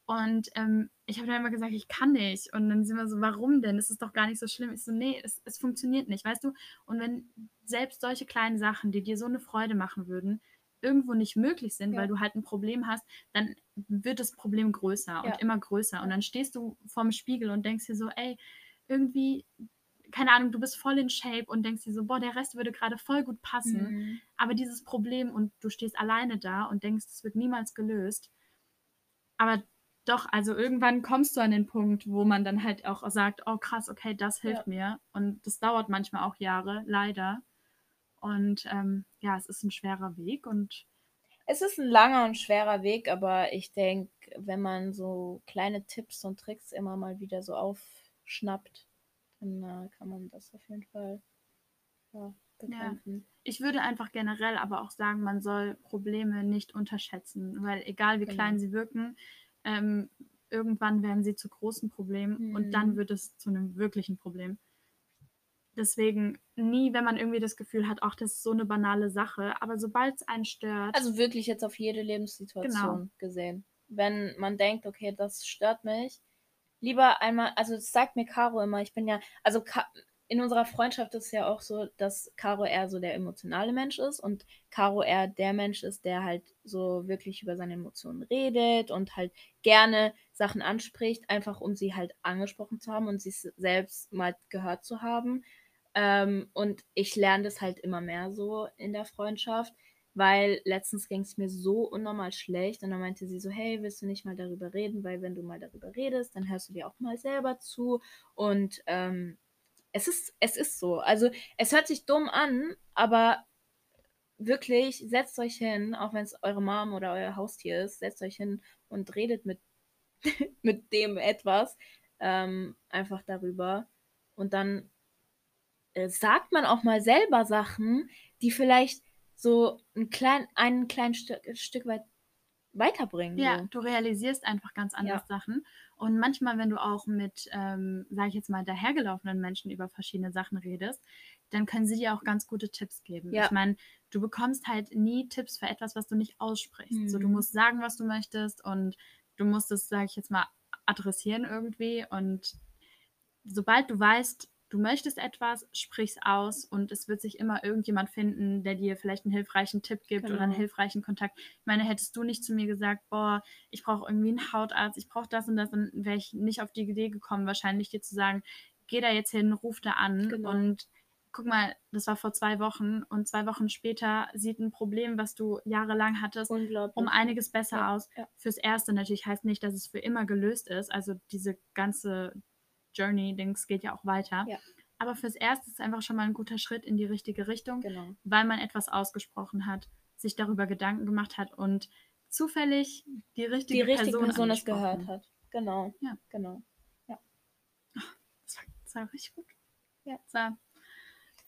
Und ähm, ich habe dann immer gesagt, ich kann nicht. Und dann sind wir so, warum denn? Es ist doch gar nicht so schlimm. Ich so, nee, es, es funktioniert nicht, weißt du? Und wenn selbst solche kleinen Sachen, die dir so eine Freude machen würden, irgendwo nicht möglich sind, Ja. weil du halt ein Problem hast, dann wird das Problem größer Ja. und immer größer. Und dann stehst du vorm Spiegel und denkst dir so, ey, irgendwie, keine Ahnung, du bist voll in Shape und denkst dir so, boah, der Rest würde gerade voll gut passen. Mhm. Aber dieses Problem und du stehst alleine da und denkst, es wird niemals gelöst. Aber doch, also irgendwann kommst du an den Punkt, wo man dann halt auch sagt, oh krass, okay, das hilft mir. Und das dauert manchmal auch Jahre, leider. Und ähm, ja, es ist ein schwerer Weg und Es ist ein langer und schwerer Weg, aber ich denke, wenn man so kleine Tipps und Tricks immer mal wieder so aufschnappt, dann äh, kann man das auf jeden Fall ja, bekämpfen. ich würde einfach generell aber auch sagen, man soll Probleme nicht unterschätzen, weil egal wie Genau. klein sie wirken, ähm, irgendwann werden sie zu großen Problemen und Mhm. dann wird es zu einem wirklichen Problem. Deswegen nie, wenn man irgendwie das Gefühl hat, ach, das ist so eine banale Sache, aber sobald es einen stört, Also wirklich jetzt auf jede Lebenssituation Genau. gesehen. Wenn man denkt, okay, das stört mich, lieber einmal, also das sagt mir Caro immer, ich bin ja, also Ka in unserer Freundschaft ist es ja auch so, dass Caro eher so der emotionale Mensch ist und Caro eher der Mensch ist, der halt so wirklich über seine Emotionen redet und halt gerne Sachen anspricht, einfach um sie halt angesprochen zu haben und sie selbst mal gehört zu haben. Ähm, und ich lerne das halt immer mehr so in der Freundschaft, weil letztens ging es mir so unnormal schlecht und dann meinte sie so, hey, willst du nicht mal darüber reden, weil wenn du mal darüber redest, dann hörst du dir auch mal selber zu und ähm, es ist, es ist so. Also es hört sich dumm an, aber wirklich, setzt euch hin, auch wenn es eure Mom oder euer Haustier ist, setzt euch hin und redet mit, mit dem etwas ähm, einfach darüber und dann äh, sagt man auch mal selber Sachen, die vielleicht so ein klein, einen kleinen Stück, Stück weit weiterbringen. Ja, So. du realisierst einfach ganz anders Sachen. Und manchmal, wenn du auch mit, ähm, sage ich jetzt mal, dahergelaufenen Menschen über verschiedene Sachen redest, dann können sie dir auch ganz gute Tipps geben. Ja. Ich meine, du bekommst halt nie Tipps für etwas, was du nicht aussprichst. So, du Mhm. musst sagen, was du möchtest und du musst es, sage ich jetzt mal, adressieren irgendwie. Und sobald du weißt, du möchtest etwas, sprich's aus und es wird sich immer irgendjemand finden, der dir vielleicht einen hilfreichen Tipp gibt oder einen Genau. hilfreichen Kontakt. Ich meine, hättest du nicht zu mir gesagt, boah, ich brauche irgendwie einen Hautarzt, ich brauche das und das, dann wäre ich nicht auf die Idee gekommen, wahrscheinlich dir zu sagen, geh da jetzt hin, ruf da an Genau. und guck mal, das war vor zwei Wochen und zwei Wochen später sieht ein Problem, was du jahrelang hattest, um einiges besser Ja, aus. ja. Fürs Erste natürlich heißt nicht, dass es für immer gelöst ist. Also diese ganze Journey-Dings geht ja auch weiter. Ja. Aber fürs Erste ist es einfach schon mal ein guter Schritt in die richtige Richtung, Genau. weil man etwas ausgesprochen hat, sich darüber Gedanken gemacht hat und zufällig die richtige, Die richtige Person, Person es gehört hat. Genau. Ja. Genau. Das war, das war richtig gut. Ja. Das war,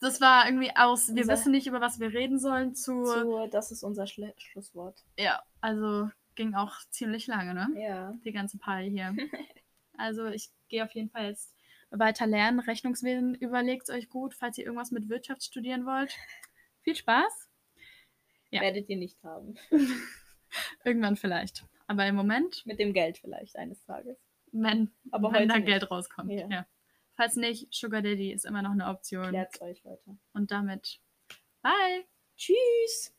das war irgendwie aus, wir Unser- wissen nicht, über was wir reden sollen, zu, So, das ist unser Schle Schlusswort. ja, also ging auch ziemlich lange, ne? Ja. die ganze Party hier. Also ich gehe auf jeden Fall jetzt weiter lernen. Rechnungswesen überlegt euch gut, falls ihr irgendwas mit Wirtschaft studieren wollt. Viel Spaß. Ja. Werdet ihr nicht haben. Irgendwann vielleicht. Aber im Moment, Mit dem Geld vielleicht eines Tages. wenn, Aber wenn da nicht. Geld rauskommt. Ja. Ja. Falls nicht, Sugar Daddy ist immer noch eine Option. Klärt's euch, Leute. Und damit, bye! Tschüss!